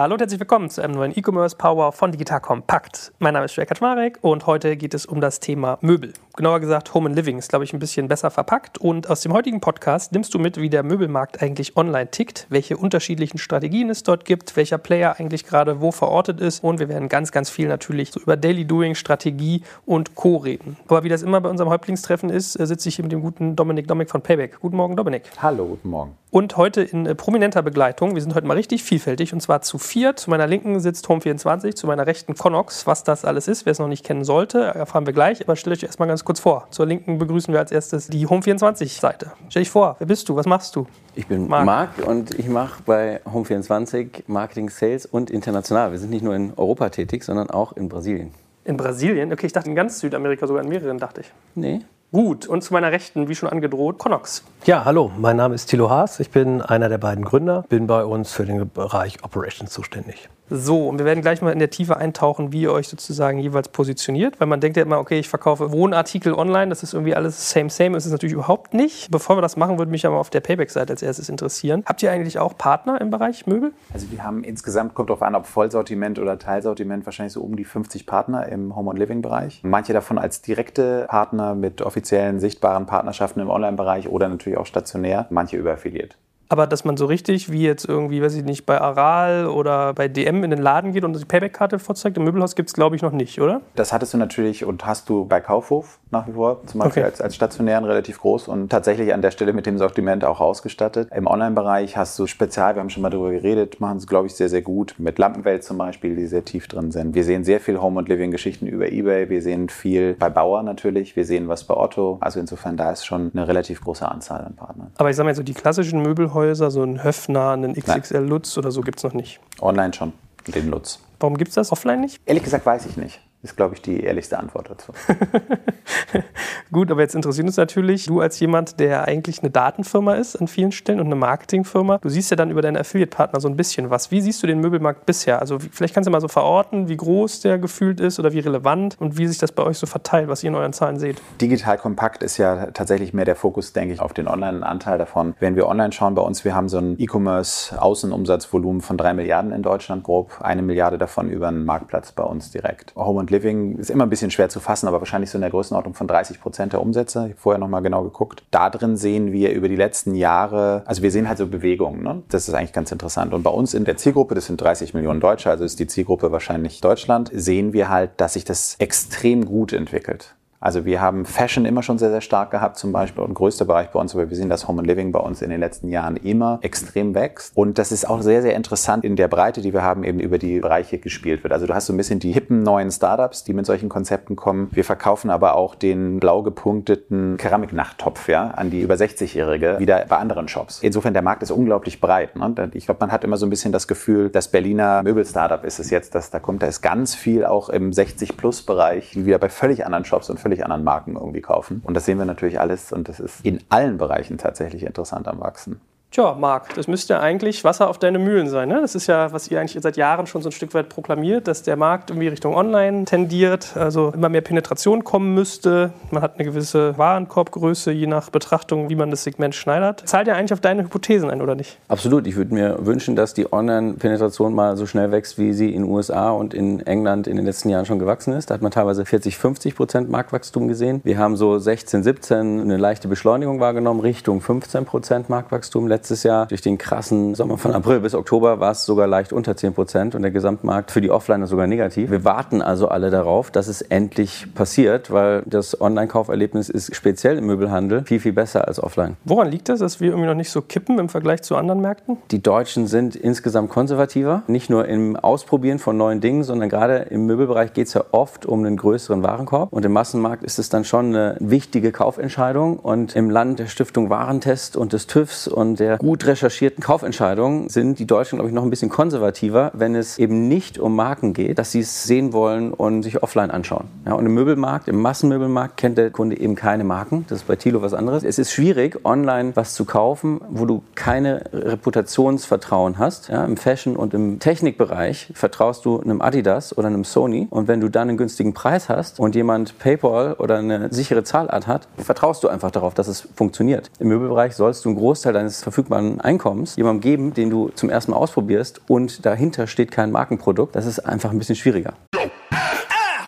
Hallo und herzlich willkommen zu einem neuen E-Commerce Power von Digital Compact. Mein Name ist Jörg Kaczmarek und heute geht es um das Thema Möbel. Genauer gesagt Home and Living ist, glaube ich, ein bisschen besser verpackt. Und aus dem heutigen Podcast nimmst du mit, wie der Möbelmarkt eigentlich online tickt, welche unterschiedlichen Strategien es dort gibt, welcher Player eigentlich gerade wo verortet ist. Und wir werden ganz, ganz viel natürlich so über Daily Doing, Strategie und Co. reden. Aber wie das immer bei unserem Häuptlingstreffen ist, äh, sitze ich hier mit dem guten Dominik Dominik von Payback. Guten Morgen, Dominik. Hallo, guten Morgen. Und heute in äh, prominenter Begleitung, wir sind heute mal richtig vielfältig und zwar zu vier. Zu meiner linken sitzt Home24, zu meiner rechten Connox. Was das alles ist, wer es noch nicht kennen sollte, erfahren wir gleich. Aber stellt euch erstmal ganz kurz vor. Zur linken begrüßen wir als erstes die Home24-Seite. Stell dich vor, wer bist du, was machst du? Ich bin Marc, Marc und ich mache bei Home24 Marketing, Sales und international. Wir sind nicht nur in Europa tätig, sondern auch in Brasilien. In Brasilien? Okay, ich dachte in ganz Südamerika, sogar in mehreren, dachte ich. Nee, Gut, und zu meiner Rechten, wie schon angedroht, Connox. Ja, hallo, mein Name ist Thilo Haas, ich bin einer der beiden Gründer, bin bei uns für den Bereich Operations zuständig. So, und wir werden gleich mal in der Tiefe eintauchen, wie ihr euch sozusagen jeweils positioniert, weil man denkt ja immer, okay, ich verkaufe Wohnartikel online, das ist irgendwie alles same, same, das ist es natürlich überhaupt nicht. Bevor wir das machen, würde mich aber auf der Payback-Seite als erstes interessieren. Habt ihr eigentlich auch Partner im Bereich Möbel? Also wir haben insgesamt, kommt darauf an, ob Vollsortiment oder Teilsortiment, wahrscheinlich so um die 50 Partner im Home- und Living-Bereich. Manche davon als direkte Partner mit offiziellen, sichtbaren Partnerschaften im Online-Bereich oder natürlich auch stationär, manche über Affiliate. Aber dass man so richtig, wie jetzt irgendwie, weiß ich nicht, bei Aral oder bei DM in den Laden geht und die Payback-Karte vorzeigt, im Möbelhaus gibt es, glaube ich, noch nicht, oder? Das hattest du natürlich und hast du bei Kaufhof nach wie vor, zum Beispiel okay. als, als stationären relativ groß und tatsächlich an der Stelle mit dem Sortiment auch ausgestattet. Im Online-Bereich hast du spezial, wir haben schon mal darüber geredet, machen es, glaube ich, sehr, sehr gut. Mit Lampenwelt zum Beispiel, die sehr tief drin sind. Wir sehen sehr viel Home- und Living-Geschichten über Ebay. Wir sehen viel bei Bauer natürlich. Wir sehen was bei Otto. Also insofern, da ist schon eine relativ große Anzahl an Partnern. Aber ich sage mal so, die klassischen Möbelhäuser, so ein Höfner, einen XXL Lutz oder so gibt es noch nicht. Online schon, den Lutz. Warum gibt es das offline nicht? Ehrlich gesagt weiß ich nicht. Ist, glaube ich, die ehrlichste Antwort dazu. Gut, aber jetzt interessiert uns natürlich, du als jemand, der eigentlich eine Datenfirma ist an vielen Stellen und eine Marketingfirma, du siehst ja dann über deine Affiliate-Partner so ein bisschen was. Wie siehst du den Möbelmarkt bisher? Also vielleicht kannst du mal so verorten, wie groß der gefühlt ist oder wie relevant und wie sich das bei euch so verteilt, was ihr in euren Zahlen seht. Digital kompakt ist ja tatsächlich mehr der Fokus, denke ich, auf den Online-Anteil davon. Wenn wir online schauen bei uns, wir haben so ein E-Commerce-Außenumsatzvolumen von drei Milliarden in Deutschland grob, eine Milliarde davon über einen Marktplatz bei uns direkt. Home und Living ist immer ein bisschen schwer zu fassen, aber wahrscheinlich so in der Größenordnung von 30 Prozent der Umsätze. Ich habe vorher nochmal genau geguckt. Da drin sehen wir über die letzten Jahre, also wir sehen halt so Bewegungen. Ne? Das ist eigentlich ganz interessant. Und bei uns in der Zielgruppe, das sind 30 Millionen Deutsche, also ist die Zielgruppe wahrscheinlich Deutschland, sehen wir halt, dass sich das extrem gut entwickelt. Also wir haben Fashion immer schon sehr, sehr stark gehabt zum Beispiel und größter Bereich bei uns, aber wir sehen, dass Home and Living bei uns in den letzten Jahren immer extrem wächst. Und das ist auch sehr, sehr interessant in der Breite, die wir haben, eben über die Bereiche gespielt wird. Also du hast so ein bisschen die hippen neuen Startups, die mit solchen Konzepten kommen. Wir verkaufen aber auch den blau gepunkteten Keramiknachttopf ja, an die über 60-Jährige wieder bei anderen Shops. Insofern, der Markt ist unglaublich breit. Ne? Ich glaube, man hat immer so ein bisschen das Gefühl, das Berliner Möbel-Startup ist es jetzt, dass da kommt. Da ist ganz viel auch im 60-Plus-Bereich, wieder bei völlig anderen Shops und völlig anderen Marken irgendwie kaufen. Und das sehen wir natürlich alles und das ist in allen Bereichen tatsächlich interessant am Wachsen. Tja, Marc, das müsste eigentlich Wasser auf deine Mühlen sein. Ne? Das ist ja, was ihr eigentlich seit Jahren schon so ein Stück weit proklamiert, dass der Markt irgendwie Richtung Online tendiert, also immer mehr Penetration kommen müsste. Man hat eine gewisse Warenkorbgröße, je nach Betrachtung, wie man das Segment schneidert. Zahlt ja eigentlich auf deine Hypothesen ein, oder nicht? Absolut. Ich würde mir wünschen, dass die Online-Penetration mal so schnell wächst, wie sie in den USA und in England in den letzten Jahren schon gewachsen ist. Da hat man teilweise 40, 50 Prozent Marktwachstum gesehen. Wir haben so 16, 17 eine leichte Beschleunigung wahrgenommen, Richtung 15 Prozent Marktwachstum letztes Jahr. Durch den krassen Sommer von April bis Oktober war es sogar leicht unter 10 Prozent und der Gesamtmarkt für die Offliner sogar negativ. Wir warten also alle darauf, dass es endlich passiert, weil das Online-Kauferlebnis ist speziell im Möbelhandel viel, viel besser als offline. Woran liegt das, dass wir irgendwie noch nicht so kippen im Vergleich zu anderen Märkten? Die Deutschen sind insgesamt konservativer, nicht nur im Ausprobieren von neuen Dingen, sondern gerade im Möbelbereich geht es ja oft um einen größeren Warenkorb und im Massenmarkt ist es dann schon eine wichtige Kaufentscheidung und im Land der Stiftung Warentest und des TÜVs und der der gut recherchierten Kaufentscheidungen sind die Deutschen, glaube ich, noch ein bisschen konservativer, wenn es eben nicht um Marken geht, dass sie es sehen wollen und sich offline anschauen. Ja, und im Möbelmarkt, im Massenmöbelmarkt kennt der Kunde eben keine Marken. Das ist bei Thilo was anderes. Es ist schwierig, online was zu kaufen, wo du keine Reputationsvertrauen hast. Ja, Im Fashion- und im Technikbereich vertraust du einem Adidas oder einem Sony. Und wenn du dann einen günstigen Preis hast und jemand PayPal oder eine sichere Zahlart hat, vertraust du einfach darauf, dass es funktioniert. Im Möbelbereich sollst du einen Großteil deines Verfügungsvermögens verfügbaren Einkommens jemandem geben, den du zum ersten Mal ausprobierst und dahinter steht kein Markenprodukt. Das ist einfach ein bisschen schwieriger.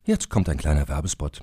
Jetzt kommt ein kleiner Werbespot.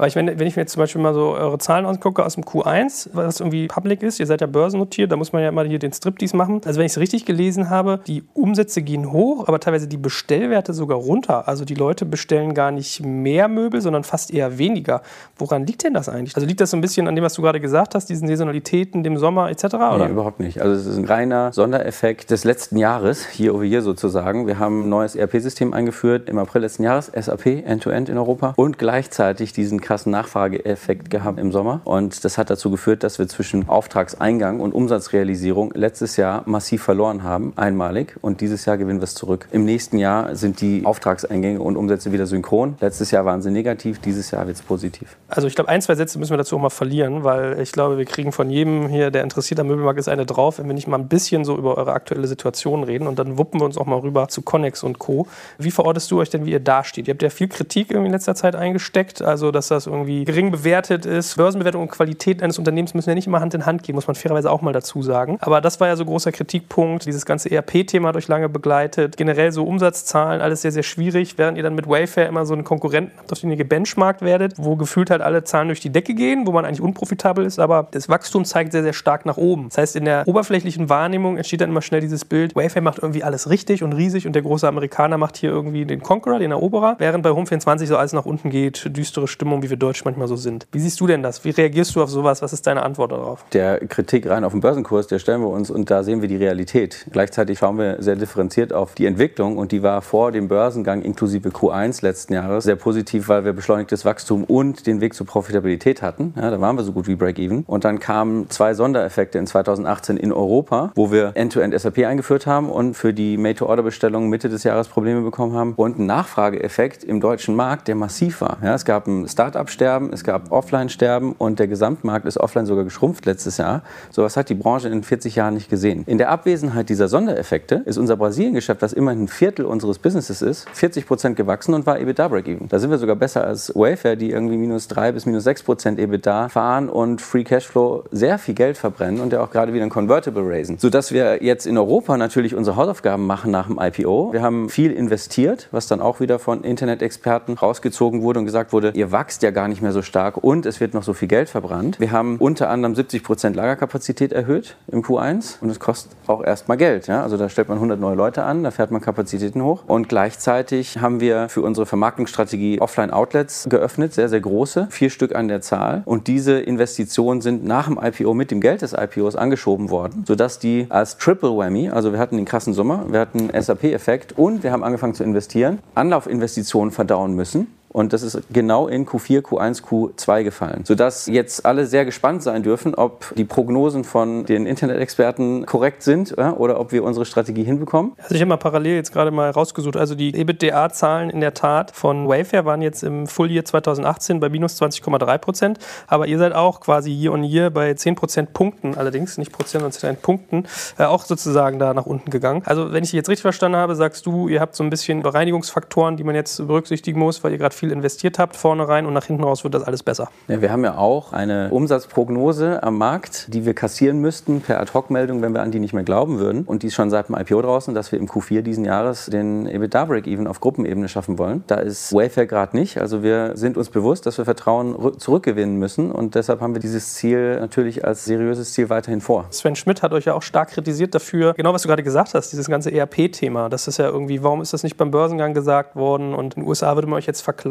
Aber ich, wenn, wenn ich mir jetzt zum Beispiel mal so eure Zahlen angucke aus dem Q1, was irgendwie public ist, ihr seid ja börsennotiert, da muss man ja immer hier den Striptease machen. Also wenn ich es richtig gelesen habe, die Umsätze gehen hoch, aber teilweise die Bestellwerte sogar runter. Also die Leute bestellen gar nicht mehr Möbel, sondern fast eher weniger. Woran liegt denn das eigentlich? Also liegt das so ein bisschen an dem, was du gerade gesagt hast, diesen Saisonalitäten, dem Sommer etc.? Oder? Nee, überhaupt nicht. Also es ist ein reiner Sondereffekt des letzten Jahres, hier over hier sozusagen. Wir haben ein neues ERP-System eingeführt im April letzten Jahres, SAP, End-to-End -End in Europa und gleichzeitig diesen krassen Nachfrageeffekt gehabt im Sommer. Und das hat dazu geführt, dass wir zwischen Auftragseingang und Umsatzrealisierung letztes Jahr massiv verloren haben, einmalig. Und dieses Jahr gewinnen wir es zurück. Im nächsten Jahr sind die Auftragseingänge und Umsätze wieder synchron. Letztes Jahr waren sie negativ, dieses Jahr wird es positiv. Also ich glaube, ein, zwei Sätze müssen wir dazu auch mal verlieren, weil ich glaube, wir kriegen von jedem hier, der interessiert am Möbelmarkt ist, eine drauf, wenn wir nicht mal ein bisschen so über eure aktuelle Situation reden. Und dann wuppen wir uns auch mal rüber zu Connex und Co. Wie verortest du euch denn, wie ihr dasteht? Ihr habt ja viel Kritik in letzter Zeit eingesteckt, also dass das irgendwie gering bewertet ist. Börsenbewertung und Qualität eines Unternehmens müssen ja nicht immer Hand in Hand gehen, muss man fairerweise auch mal dazu sagen. Aber das war ja so großer Kritikpunkt. Dieses ganze ERP-Thema durch lange begleitet. Generell so Umsatzzahlen, alles sehr, sehr schwierig, während ihr dann mit Wayfair immer so einen Konkurrenten habt, auf den ihr gebenchmarkt werdet, wo gefühlt halt alle Zahlen durch die Decke gehen, wo man eigentlich unprofitabel ist, aber das Wachstum zeigt sehr, sehr stark nach oben. Das heißt, in der oberflächlichen Wahrnehmung entsteht dann immer schnell dieses Bild, Wayfair macht irgendwie alles richtig und riesig und der große Amerikaner macht hier irgendwie den Conqueror, den Eroberer, während bei Home24 so alles nach unten geht, düstere Stimmung, wie wir Deutsch manchmal so sind. Wie siehst du denn das? Wie reagierst du auf sowas? Was ist deine Antwort darauf? Der Kritik rein auf den Börsenkurs, der stellen wir uns und da sehen wir die Realität. Gleichzeitig schauen wir sehr differenziert auf die Entwicklung und die war vor dem Börsengang inklusive Q1 letzten Jahres sehr positiv, weil wir beschleunigtes Wachstum und den Weg zur Profitabilität hatten. Ja, da waren wir so gut wie Break-Even. Und dann kamen zwei Sondereffekte in 2018 in Europa, wo wir End-to-End -End SAP eingeführt haben und für die Made-to-Order-Bestellung Mitte des Jahres Probleme bekommen haben und ein Nachfrageeffekt im deutschen Markt, der massiv war. Ja, es gab ein Start-up-Sterben, es gab Offline-Sterben und der Gesamtmarkt ist offline sogar geschrumpft letztes Jahr. Sowas hat die Branche in 40 Jahren nicht gesehen. In der Abwesenheit dieser Sondereffekte ist unser Brasilien-Geschäft, was immerhin ein Viertel unseres Businesses ist, 40 Prozent gewachsen und war EBITDA Break-Even. Da sind wir sogar besser als Wayfair, die irgendwie minus 3 bis minus 6 Prozent EBITDA fahren und Free Cashflow sehr viel Geld verbrennen und ja auch gerade wieder ein Convertible raisen. Sodass wir jetzt in Europa natürlich unsere Hausaufgaben machen nach dem IPO. Wir haben viel investiert, was dann auch wieder von Internet-Experten rausgezogen wurde und gesagt wurde, ihr wachst ja gar nicht mehr so stark stark und es wird noch so viel Geld verbrannt. Wir haben unter anderem 70 Prozent Lagerkapazität erhöht im Q1 und es kostet auch erstmal Geld. Ja? Also da stellt man 100 neue Leute an, da fährt man Kapazitäten hoch und gleichzeitig haben wir für unsere Vermarktungsstrategie Offline-Outlets geöffnet, sehr, sehr große, vier Stück an der Zahl und diese Investitionen sind nach dem IPO mit dem Geld des IPOs angeschoben worden, sodass die als Triple Whammy, also wir hatten den krassen Sommer, wir hatten SAP-Effekt und wir haben angefangen zu investieren, Anlaufinvestitionen verdauen müssen und das ist genau in Q4, Q1, Q2 gefallen. Sodass jetzt alle sehr gespannt sein dürfen, ob die Prognosen von den Internet-Experten korrekt sind oder ob wir unsere Strategie hinbekommen. Also ich habe mal parallel jetzt gerade mal rausgesucht. Also die EBITDA-Zahlen in der Tat von Wayfair waren jetzt im Full Year 2018 bei minus 20,3 Prozent. Aber ihr seid auch quasi year on year bei 10 Prozent Punkten, allerdings nicht Prozent, sondern Punkten, äh, auch sozusagen da nach unten gegangen. Also wenn ich jetzt richtig verstanden habe, sagst du, ihr habt so ein bisschen Bereinigungsfaktoren, die man jetzt berücksichtigen muss, weil ihr gerade viel investiert habt vorne rein und nach hinten raus wird das alles besser. Ja, wir haben ja auch eine Umsatzprognose am Markt, die wir kassieren müssten per Ad-Hoc-Meldung, wenn wir an die nicht mehr glauben würden. Und die ist schon seit dem IPO draußen, dass wir im Q4 diesen Jahres den EBITDA-Break-Even auf Gruppenebene schaffen wollen. Da ist Wayfair gerade nicht. Also wir sind uns bewusst, dass wir Vertrauen zurückgewinnen müssen und deshalb haben wir dieses Ziel natürlich als seriöses Ziel weiterhin vor. Sven Schmidt hat euch ja auch stark kritisiert dafür, genau was du gerade gesagt hast, dieses ganze ERP-Thema. Das ist ja irgendwie, warum ist das nicht beim Börsengang gesagt worden und in den USA würde man euch jetzt verklagen.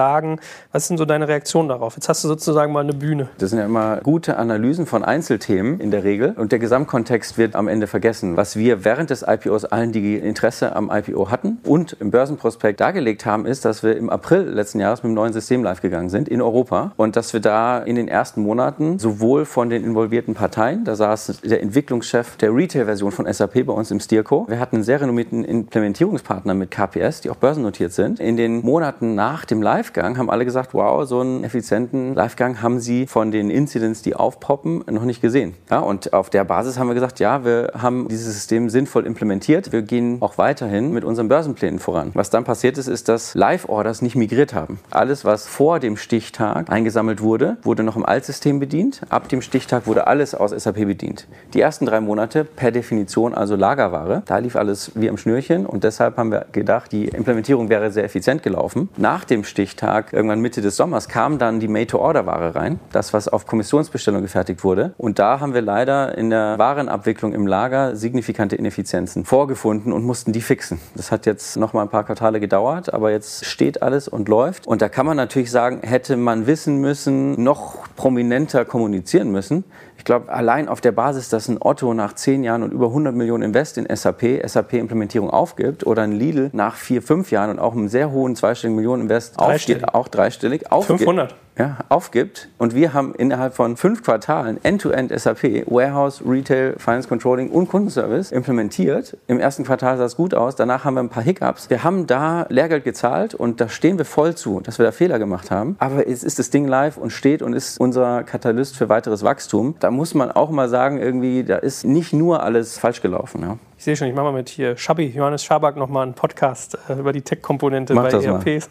Was sind so deine Reaktionen darauf? Jetzt hast du sozusagen mal eine Bühne. Das sind ja immer gute Analysen von Einzelthemen in der Regel und der Gesamtkontext wird am Ende vergessen. Was wir während des IPOs allen, die Interesse am IPO hatten und im Börsenprospekt dargelegt haben, ist, dass wir im April letzten Jahres mit dem neuen System live gegangen sind in Europa und dass wir da in den ersten Monaten sowohl von den involvierten Parteien, da saß der Entwicklungschef der Retail-Version von SAP bei uns im Steerco, wir hatten einen sehr renommierten Implementierungspartner mit KPS, die auch börsennotiert sind. In den Monaten nach dem Livegang haben alle gesagt, wow, so einen effizienten Livegang haben sie von den Incidents, die aufpoppen, noch nicht gesehen. Ja, und auf der Basis haben wir gesagt, ja, wir haben dieses System sinnvoll implementiert. Wir gehen auch weiterhin mit unseren Börsenplänen voran. Was dann passiert ist, ist, dass Live-Orders nicht migriert haben. Alles, was vor dem Stichtag eingesammelt wurde, wurde noch im Altsystem bedient. Ab dem Stichtag wurde alles aus SAP bedient. Die ersten drei Monate per Definition also Lagerware. Da lief alles wie am Schnürchen und deshalb haben wir gedacht, die Implementierung wäre sehr effizient gelaufen. Nach dem Stichtag, irgendwann Mitte des Sommers, kam dann die Made-to-Order-Ware rein. Das, was auf Kommissionsbestellung gefertigt wurde. Und da haben wir leider in der Warenabwicklung im Lager signifikante Ineffizienzen vorgefunden und mussten die fixen. Das hat jetzt noch mal ein paar Quartale gedauert, aber jetzt steht alles und läuft. Und da kann man natürlich sagen, hätte man wissen müssen, noch prominenter kommunizieren müssen. Ich glaube, allein auf der Basis, dass ein Otto nach zehn Jahren und über 100 Millionen Invest in SAP, SAP-Implementierung aufgibt oder ein Lidl nach vier, fünf Jahren und auch einem sehr hohen zweistelligen Millionen Invest aufgeht, auch dreistellig, aufgibt. 500 ja, aufgibt und wir haben innerhalb von fünf Quartalen End-to-End SAP, Warehouse, Retail, Finance Controlling und Kundenservice implementiert. Im ersten Quartal sah es gut aus, danach haben wir ein paar Hiccups. Wir haben da Lehrgeld gezahlt und da stehen wir voll zu, dass wir da Fehler gemacht haben. Aber es ist das Ding live und steht und ist unser Katalyst für weiteres Wachstum. Da muss man auch mal sagen, irgendwie, da ist nicht nur alles falsch gelaufen. Ja. Ich sehe schon, ich mache mal mit hier Schabi, Johannes Schaback nochmal einen Podcast äh, über die Tech-Komponente bei ERPs.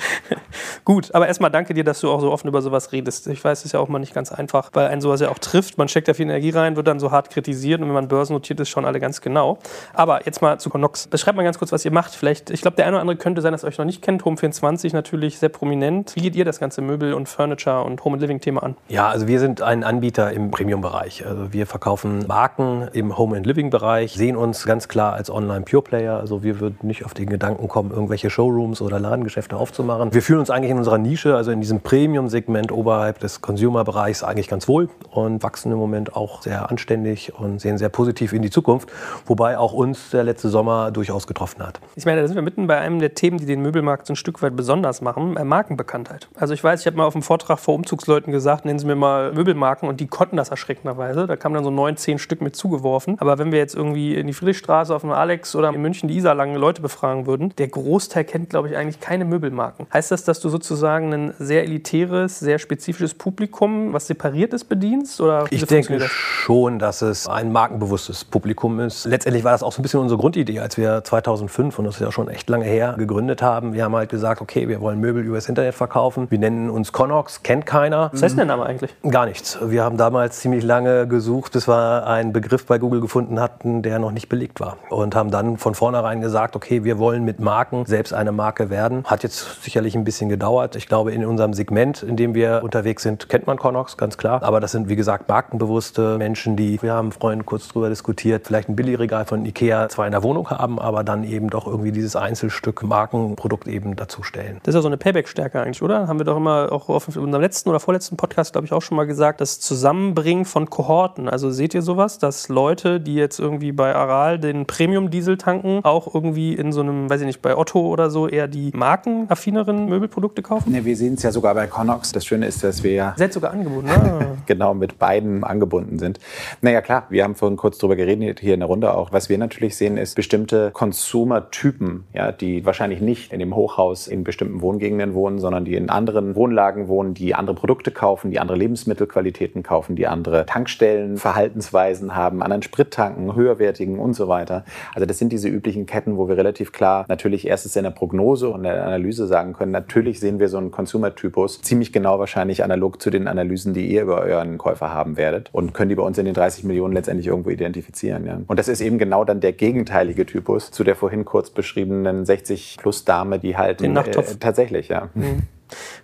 Gut, aber erstmal danke dir, dass du auch so offen über sowas redest. Ich weiß, es ist ja auch mal nicht ganz einfach, weil einen sowas ja auch trifft. Man steckt da viel Energie rein, wird dann so hart kritisiert und wenn man börsennotiert ist, schauen alle ganz genau. Aber jetzt mal zu Connox. Beschreibt mal ganz kurz, was ihr macht. Vielleicht, ich glaube, der eine oder andere könnte sein, dass ihr euch noch nicht kennt. Home24 natürlich sehr prominent. Wie geht ihr das ganze Möbel- und Furniture- und Home- and Living-Thema an? Ja, also wir sind ein Anbieter im Premium-Bereich. Also wir verkaufen Marken im Home- and Living-Bereich, sehen uns ganz klar als Online-Pure-Player. Also wir würden nicht auf den Gedanken kommen, irgendwelche Showrooms oder Ladengeschäfte aufzumachen. Wir fühlen uns eigentlich in unserer Nische, also in diesem Premium-Segment oberhalb des Consumer-Bereichs eigentlich ganz wohl und wachsen im Moment auch sehr anständig und sehen sehr positiv in die Zukunft, wobei auch uns der letzte Sommer durchaus getroffen hat. Ich meine, da sind wir mitten bei einem der Themen, die den Möbelmarkt so ein Stück weit besonders machen, äh, Markenbekanntheit. Also ich weiß, ich habe mal auf einem Vortrag vor Umzugsleuten gesagt, nennen Sie mir mal Möbelmarken und die konnten das erschreckenderweise. Da kamen dann so neun, zehn Stück mit zugeworfen. Aber wenn wir jetzt irgendwie in die Friedrichstraße auf dem Alex oder in München die Isar lange Leute befragen würden, der Großteil kennt, glaube ich, eigentlich keine Möbelmarken. Heißt das, dass du sozusagen ein sehr elitäres, sehr spezifisches Publikum, was separiert ist, bedienst? Oder ich denke schon, dass es ein markenbewusstes Publikum ist. Letztendlich war das auch so ein bisschen unsere Grundidee, als wir 2005, und das ist ja schon echt lange her, gegründet haben. Wir haben halt gesagt, okay, wir wollen Möbel übers Internet verkaufen. Wir nennen uns Connox, kennt keiner. Was heißt denn der Name eigentlich? Gar nichts. Wir haben damals ziemlich lange gesucht, bis wir einen Begriff bei Google gefunden hatten, der noch nicht belegt war. Und haben dann von vornherein gesagt, okay, wir wollen mit Marken selbst eine Marke werden. Hat jetzt sicherlich ein bisschen gedauert. Ich glaube, in unserem Segment, in dem wir unterwegs sind, kennt man Connox, ganz klar. Aber das sind, wie gesagt, markenbewusste Menschen, die, wir haben vorhin kurz drüber diskutiert, vielleicht ein Billigregal von Ikea zwar in der Wohnung haben, aber dann eben doch irgendwie dieses Einzelstück Markenprodukt eben dazustellen. Das ist ja so eine Payback-Stärke eigentlich, oder? Haben wir doch immer auch auf unserem letzten oder vorletzten Podcast, glaube ich, auch schon mal gesagt, das Zusammenbringen von Kohorten. Also seht ihr sowas, dass Leute, die jetzt irgendwie bei Aral den Premium-Diesel tanken, auch irgendwie in so einem, weiß ich nicht, bei Otto oder so eher die markenaffineren Möbelprodukte kaufen? Nee, wir sehen es ja sogar bei Connox. Das Schöne ist, dass wir ja Seid sogar angebunden, ne? genau mit beiden angebunden sind. Naja, klar, wir haben vorhin kurz drüber geredet, hier in der Runde auch. Was wir natürlich sehen, ist bestimmte Consumer-Typen, ja, die wahrscheinlich nicht in dem Hochhaus in bestimmten Wohngegenden wohnen, sondern die in anderen Wohnlagen wohnen, die andere Produkte kaufen, die andere Lebensmittelqualitäten kaufen, die andere Tankstellen, Verhaltensweisen haben, anderen Sprit tanken, höherwertigen bestätigen und so weiter. Also das sind diese üblichen Ketten, wo wir relativ klar natürlich erstens in der Prognose und der Analyse sagen können, natürlich sehen wir so einen Consumer-Typus ziemlich genau wahrscheinlich analog zu den Analysen, die ihr über euren Käufer haben werdet und können die bei uns in den 30 Millionen letztendlich irgendwo identifizieren. Ja. Und das ist eben genau dann der gegenteilige Typus zu der vorhin kurz beschriebenen 60-plus-Dame, die halt Den äh, tatsächlich, ja. Mhm.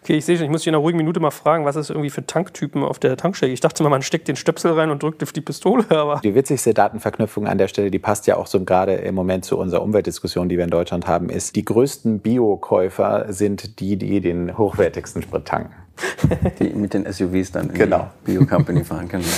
Okay, ich sehe schon, ich muss dich in einer ruhigen Minute mal fragen, was ist irgendwie für Tanktypen auf der Tankstelle? Ich dachte mal, man steckt den Stöpsel rein und drückt auf die Pistole, aber. Die witzigste Datenverknüpfung an der Stelle, die passt ja auch so gerade im Moment zu unserer Umweltdiskussion, die wir in Deutschland haben, ist, die größten Bio-Käufer sind die, die den hochwertigsten Sprit tanken. Die mit den SUVs dann in genau. die Bio-Company fahren können.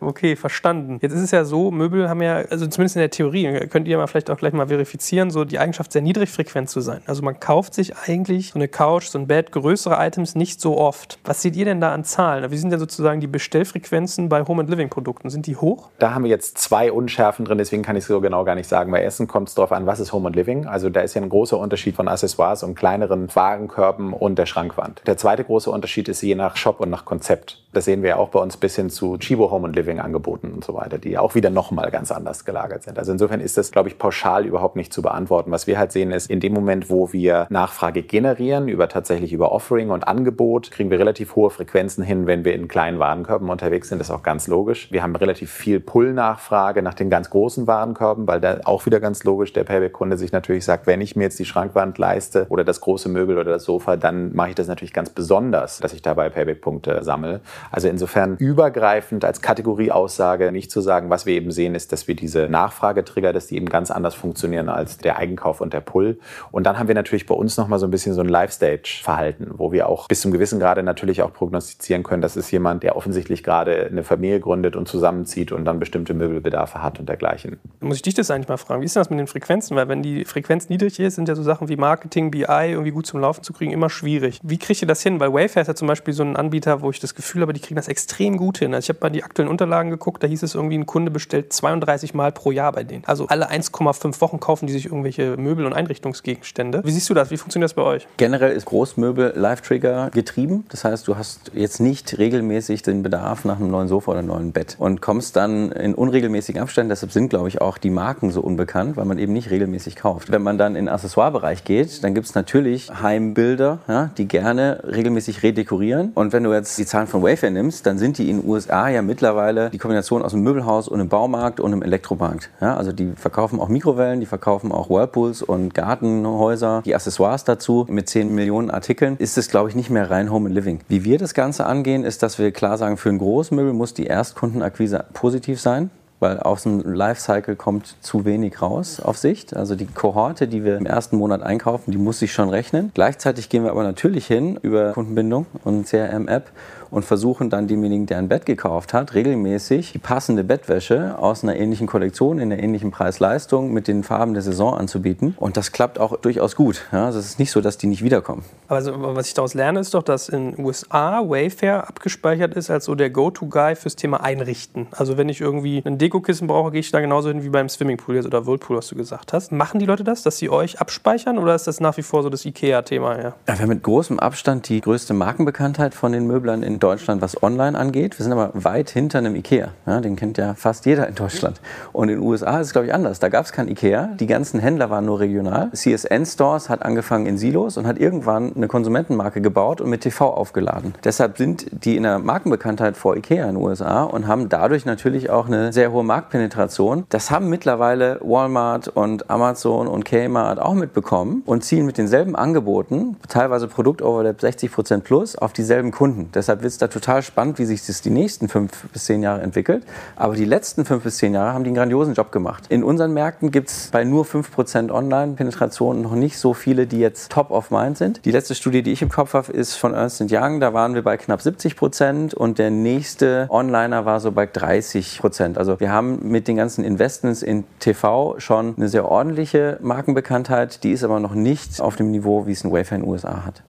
Okay, verstanden. Jetzt ist es ja so, Möbel haben ja, also zumindest in der Theorie, könnt ihr mal vielleicht auch gleich mal verifizieren, so die Eigenschaft sehr niedrigfrequent zu sein. Also man kauft sich eigentlich so eine Couch, so ein Bett, größere Items nicht so oft. Was seht ihr denn da an Zahlen? Wie sind denn sozusagen die Bestellfrequenzen bei Home and Living Produkten? Sind die hoch? Da haben wir jetzt zwei Unschärfen drin, deswegen kann ich es so genau gar nicht sagen. Bei Essen kommt es darauf an, was ist Home and Living. Also da ist ja ein großer Unterschied von Accessoires und kleineren Wagenkörben und der Schrankwand. Der zweite große Unterschied ist je nach Shop und nach Konzept. Das sehen wir ja auch bei uns bis hin zu Chibo Home and Living Angeboten und so weiter, die auch wieder nochmal ganz anders gelagert sind. Also insofern ist das, glaube ich, pauschal überhaupt nicht zu beantworten. Was wir halt sehen ist, in dem Moment, wo wir Nachfrage generieren, über tatsächlich über Offering und Angebot, kriegen wir relativ hohe Frequenzen hin, wenn wir in kleinen Warenkörben unterwegs sind. Das ist auch ganz logisch. Wir haben relativ viel Pull-Nachfrage nach den ganz großen Warenkörben, weil da auch wieder ganz logisch der Payback-Kunde sich natürlich sagt, wenn ich mir jetzt die Schrankwand leiste oder das große Möbel oder das Sofa, dann mache ich das natürlich ganz besonders, dass ich dabei Payback-Punkte sammle. Also insofern übergreifend als Kategorieaussage nicht zu sagen. Was wir eben sehen, ist, dass wir diese Nachfragetrigger, dass die eben ganz anders funktionieren als der Eigenkauf und der Pull. Und dann haben wir natürlich bei uns nochmal so ein bisschen so ein Live-Stage-Verhalten, wo wir auch bis zum gewissen Grade natürlich auch prognostizieren können, das ist jemand, der offensichtlich gerade eine Familie gründet und zusammenzieht und dann bestimmte Möbelbedarfe hat und dergleichen. Muss ich dich das eigentlich mal fragen? Wie ist denn das mit den Frequenzen? Weil wenn die Frequenz niedrig ist, sind ja so Sachen wie Marketing, BI irgendwie gut zum Laufen zu kriegen immer schwierig. Wie kriegt ihr das hin? Weil Wayfair ist ja zum Beispiel so ein Anbieter, wo ich das Gefühl habe, die kriegen das extrem gut hin. Also ich habe mal die aktuellen Unterlagen geguckt, da hieß es irgendwie, ein Kunde bestellt 32 Mal pro Jahr bei denen. Also alle 1,5 Wochen kaufen die sich irgendwelche Möbel und Einrichtungsgegenstände. Wie siehst du das? Wie funktioniert das bei euch? Generell ist Großmöbel Live-Trigger getrieben. Das heißt, du hast jetzt nicht regelmäßig den Bedarf nach einem neuen Sofa oder einem neuen Bett und kommst dann in unregelmäßigen Abständen. Deshalb sind, glaube ich, auch die Marken so unbekannt, weil man eben nicht regelmäßig kauft. Wenn man dann in den Accessoire-Bereich geht, dann gibt es natürlich Heimbilder, ja, die gerne regelmäßig redekorieren. Und wenn du jetzt die Zahlen von Wayfair nimmst, dann sind die in den USA ja mittlerweile die Kombination aus einem Möbelhaus und einem Baumarkt und einem Elektromarkt. Ja, also die verkaufen auch Mikrowellen, die verkaufen auch Whirlpools und Gartenhäuser, die Accessoires dazu mit 10 Millionen Artikeln. Ist es, glaube ich, nicht mehr rein Home and Living. Wie wir das Ganze angehen, ist, dass wir klar sagen, für ein Großmöbel muss die Erstkundenakquise positiv sein weil aus dem Lifecycle kommt zu wenig raus auf Sicht. Also die Kohorte, die wir im ersten Monat einkaufen, die muss sich schon rechnen. Gleichzeitig gehen wir aber natürlich hin über Kundenbindung und CRM-App und versuchen dann demjenigen, der ein Bett gekauft hat, regelmäßig die passende Bettwäsche aus einer ähnlichen Kollektion, in einer ähnlichen Preis-Leistung mit den Farben der Saison anzubieten. Und das klappt auch durchaus gut. Ja, also es ist nicht so, dass die nicht wiederkommen. Also, was ich daraus lerne, ist doch, dass in den USA Wayfair abgespeichert ist als so der Go-To-Guy fürs Thema Einrichten. Also wenn ich irgendwie ein Dekokissen brauche, gehe ich da genauso hin wie beim Swimmingpool jetzt oder Whirlpool, was du gesagt hast. Machen die Leute das, dass sie euch abspeichern oder ist das nach wie vor so das IKEA-Thema? Ja? Ja, wir haben mit großem Abstand die größte Markenbekanntheit von den Möblern in Deutschland, was online angeht. Wir sind aber weit hinter einem Ikea. Ja, den kennt ja fast jeder in Deutschland. Und in den USA ist es, glaube ich, anders. Da gab es kein Ikea. Die ganzen Händler waren nur regional. CSN Stores hat angefangen in Silos und hat irgendwann eine Konsumentenmarke gebaut und mit TV aufgeladen. Deshalb sind die in der Markenbekanntheit vor Ikea in den USA und haben dadurch natürlich auch eine sehr hohe Marktpenetration. Das haben mittlerweile Walmart und Amazon und Kmart auch mitbekommen und zielen mit denselben Angeboten, teilweise Produktoverlap 60% plus, auf dieselben Kunden. Deshalb wird es da total spannend, wie sich das die nächsten fünf bis zehn Jahre entwickelt. Aber die letzten fünf bis zehn Jahre haben die einen grandiosen Job gemacht. In unseren Märkten gibt es bei nur 5% Online-Penetration noch nicht so viele, die jetzt top of mind sind. Die letzte Studie, die ich im Kopf habe, ist von Ernst Young. Da waren wir bei knapp 70 Prozent und der nächste Onliner war so bei 30 Prozent. Also wir haben mit den ganzen Investments in TV schon eine sehr ordentliche Markenbekanntheit. Die ist aber noch nicht auf dem Niveau, wie es ein Wayfair in den USA hat.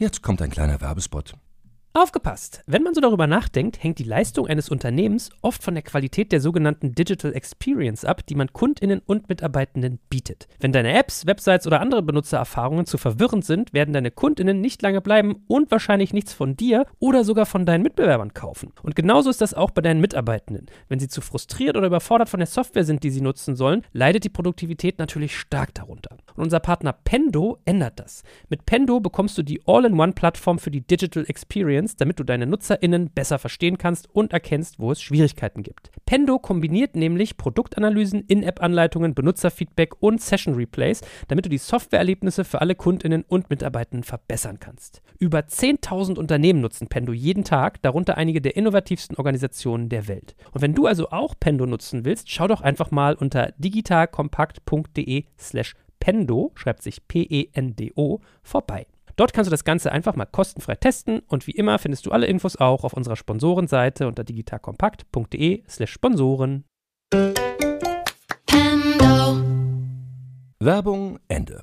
Jetzt kommt ein kleiner Werbespot. Aufgepasst! Wenn man so darüber nachdenkt, hängt die Leistung eines Unternehmens oft von der Qualität der sogenannten Digital Experience ab, die man Kundinnen und Mitarbeitenden bietet. Wenn deine Apps, Websites oder andere Benutzererfahrungen zu verwirrend sind, werden deine Kundinnen nicht lange bleiben und wahrscheinlich nichts von dir oder sogar von deinen Mitbewerbern kaufen. Und genauso ist das auch bei deinen Mitarbeitenden. Wenn sie zu frustriert oder überfordert von der Software sind, die sie nutzen sollen, leidet die Produktivität natürlich stark darunter. Und unser Partner Pendo ändert das. Mit Pendo bekommst du die All-in-One-Plattform für die Digital Experience Experience, damit du deine NutzerInnen besser verstehen kannst und erkennst, wo es Schwierigkeiten gibt. Pendo kombiniert nämlich Produktanalysen, In-App-Anleitungen, Benutzerfeedback und Session-Replays, damit du die Softwareerlebnisse für alle KundInnen und Mitarbeitenden verbessern kannst. Über 10.000 Unternehmen nutzen Pendo jeden Tag, darunter einige der innovativsten Organisationen der Welt. Und wenn du also auch Pendo nutzen willst, schau doch einfach mal unter digitalkompakt.de slash Pendo, schreibt sich P-E-N-D-O, vorbei. Dort kannst du das Ganze einfach mal kostenfrei testen und wie immer findest du alle Infos auch auf unserer Sponsorenseite unter digitalkompakt.de/slash Sponsoren. Werbung Ende.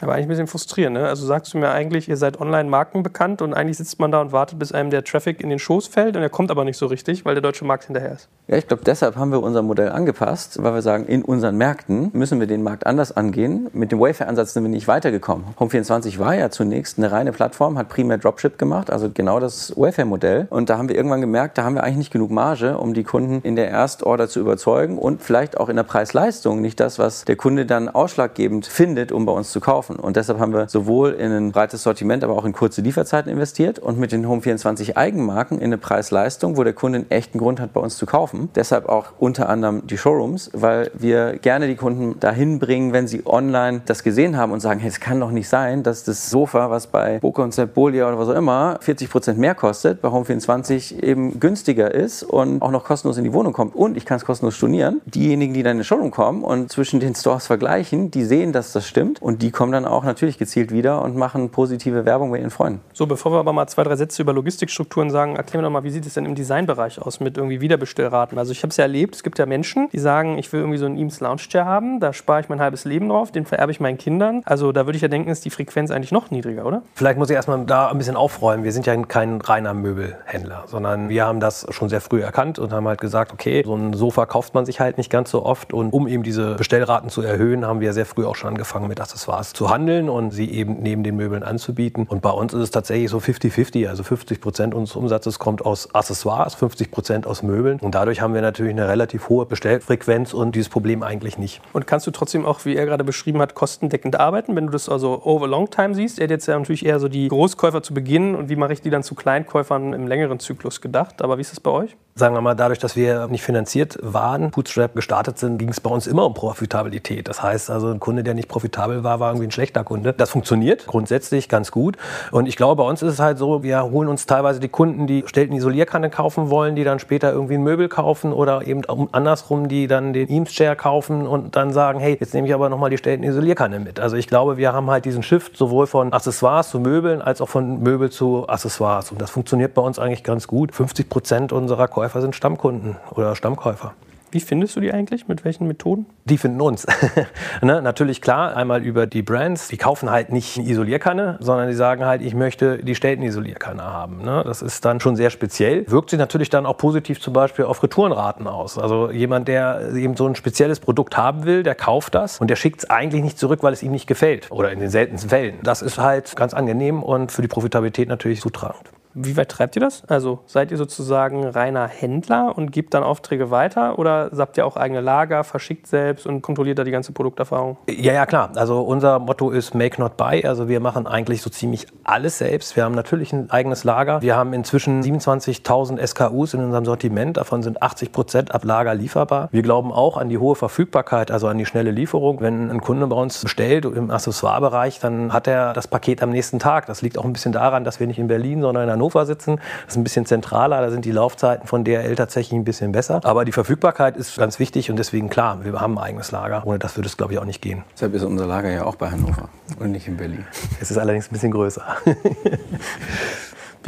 Aber eigentlich ein bisschen frustrierend, ne? Also sagst du mir eigentlich, ihr seid Online-Marken bekannt und eigentlich sitzt man da und wartet, bis einem der Traffic in den Schoß fällt und er kommt aber nicht so richtig, weil der deutsche Markt hinterher ist. Ja, ich glaube, deshalb haben wir unser Modell angepasst, weil wir sagen, in unseren Märkten müssen wir den Markt anders angehen. Mit dem Wayfair-Ansatz sind wir nicht weitergekommen. Home24 war ja zunächst eine reine Plattform, hat primär Dropship gemacht, also genau das Wayfair-Modell. Und da haben wir irgendwann gemerkt, da haben wir eigentlich nicht genug Marge, um die Kunden in der Erstorder zu überzeugen und vielleicht auch in der Preis-Leistung nicht das, was der Kunde dann ausschlaggebend findet, um bei uns zu kaufen. Und deshalb haben wir sowohl in ein breites Sortiment, aber auch in kurze Lieferzeiten investiert und mit den Home24 Eigenmarken in eine Preis-Leistung, wo der Kunde einen echten Grund hat, bei uns zu kaufen. Deshalb auch unter anderem die Showrooms, weil wir gerne die Kunden dahin bringen, wenn sie online das gesehen haben und sagen, hey, es kann doch nicht sein, dass das Sofa, was bei Boca und Bolia oder was auch immer 40 Prozent mehr kostet, bei Home24 eben günstiger ist und auch noch kostenlos in die Wohnung kommt und ich kann es kostenlos stornieren. Diejenigen, die dann in den Showroom kommen und zwischen den Stores vergleichen, die sehen, dass das stimmt und die kommen dann auch natürlich gezielt wieder und machen positive Werbung bei ihren Freunden. So, bevor wir aber mal zwei, drei Sätze über Logistikstrukturen sagen, erklären wir doch mal, wie sieht es denn im Designbereich aus mit irgendwie Wiederbestellraten? Also ich habe es ja erlebt, es gibt ja Menschen, die sagen, ich will irgendwie so einen Eames Lounge Chair haben, da spare ich mein halbes Leben drauf, den vererbe ich meinen Kindern. Also da würde ich ja denken, ist die Frequenz eigentlich noch niedriger, oder? Vielleicht muss ich erstmal da ein bisschen aufräumen. Wir sind ja kein reiner Möbelhändler, sondern wir haben das schon sehr früh erkannt und haben halt gesagt, okay, so ein Sofa kauft man sich halt nicht ganz so oft und um eben diese Bestellraten zu erhöhen, haben wir sehr früh auch schon angefangen mit Accessoires zu handeln und sie eben neben den Möbeln anzubieten. Und bei uns ist es tatsächlich so 50-50, also 50 Prozent unseres Umsatzes kommt aus Accessoires, 50 Prozent aus Möbeln und dadurch haben wir natürlich eine relativ hohe Bestellfrequenz und dieses Problem eigentlich nicht. Und kannst du trotzdem auch, wie er gerade beschrieben hat, kostendeckend arbeiten, wenn du das also over long time siehst? Er hat jetzt ja natürlich eher so die Großkäufer zu Beginn und wie mache ich die dann zu Kleinkäufern im längeren Zyklus gedacht. Aber wie ist das bei euch? Sagen wir mal, dadurch, dass wir nicht finanziert waren, Bootstrap gestartet sind, ging es bei uns immer um Profitabilität. Das heißt also, ein Kunde, der nicht profitabel war, war irgendwie ein schlechter Kunde. Das funktioniert grundsätzlich ganz gut. Und ich glaube, bei uns ist es halt so, wir holen uns teilweise die Kunden, die stellten Isolierkanne kaufen wollen, die dann später irgendwie ein Möbel kaufen oder eben andersrum, die dann den Eames Chair kaufen und dann sagen, hey, jetzt nehme ich aber nochmal die stellten Isolierkanne mit. Also ich glaube, wir haben halt diesen Shift sowohl von Accessoires zu Möbeln als auch von Möbel zu Accessoires. Und das funktioniert bei uns eigentlich ganz gut. 50 Prozent unserer Käufer sind Stammkunden oder Stammkäufer. Wie findest du die eigentlich? Mit welchen Methoden? Die finden uns. ne? Natürlich klar, einmal über die Brands. Die kaufen halt nicht eine Isolierkanne, sondern die sagen halt, ich möchte die Stelten-Isolierkanne haben. Ne? Das ist dann schon sehr speziell. Wirkt sich natürlich dann auch positiv zum Beispiel auf Retourenraten aus. Also jemand, der eben so ein spezielles Produkt haben will, der kauft das und der schickt es eigentlich nicht zurück, weil es ihm nicht gefällt. Oder in den seltensten Fällen. Das ist halt ganz angenehm und für die Profitabilität natürlich zutragend. Wie weit treibt ihr das? Also seid ihr sozusagen reiner Händler und gebt dann Aufträge weiter oder habt ihr auch eigene Lager, verschickt selbst und kontrolliert da die ganze Produkterfahrung? Ja, ja, klar. Also unser Motto ist Make Not Buy. Also wir machen eigentlich so ziemlich alles selbst. Wir haben natürlich ein eigenes Lager. Wir haben inzwischen 27.000 SKUs in unserem Sortiment. Davon sind 80 Prozent ab Lager lieferbar. Wir glauben auch an die hohe Verfügbarkeit, also an die schnelle Lieferung. Wenn ein Kunde bei uns bestellt im Accessoirebereich, dann hat er das Paket am nächsten Tag. Das liegt auch ein bisschen daran, dass wir nicht in Berlin, sondern in Hannover sitzen. Das ist ein bisschen zentraler, da sind die Laufzeiten von DRL tatsächlich ein bisschen besser. Aber die Verfügbarkeit ist ganz wichtig und deswegen klar, wir haben ein eigenes Lager. Ohne das würde es, glaube ich, auch nicht gehen. Deshalb ist unser Lager ja auch bei Hannover und nicht in Berlin. Es ist allerdings ein bisschen größer.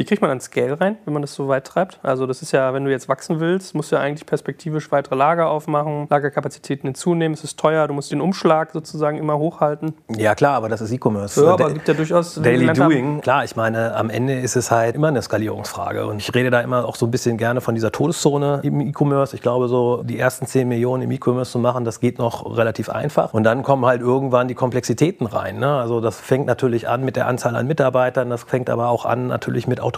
Wie kriegt man dann Scale rein, wenn man das so weit treibt? Also das ist ja, wenn du jetzt wachsen willst, musst du ja eigentlich perspektivisch weitere Lager aufmachen, Lagerkapazitäten hinzunehmen, es ist teuer, du musst den Umschlag sozusagen immer hochhalten. Ja klar, aber das ist E-Commerce. Ja, aber gibt ja durchaus Daily Doing. Klar, ich meine, am Ende ist es halt immer eine Skalierungsfrage und ich rede da immer auch so ein bisschen gerne von dieser Todeszone im E-Commerce. Ich glaube, so die ersten 10 Millionen im E-Commerce zu machen, das geht noch relativ einfach und dann kommen halt irgendwann die Komplexitäten rein. Ne? Also das fängt natürlich an mit der Anzahl an Mitarbeitern, das fängt aber auch an natürlich mit Automatisierung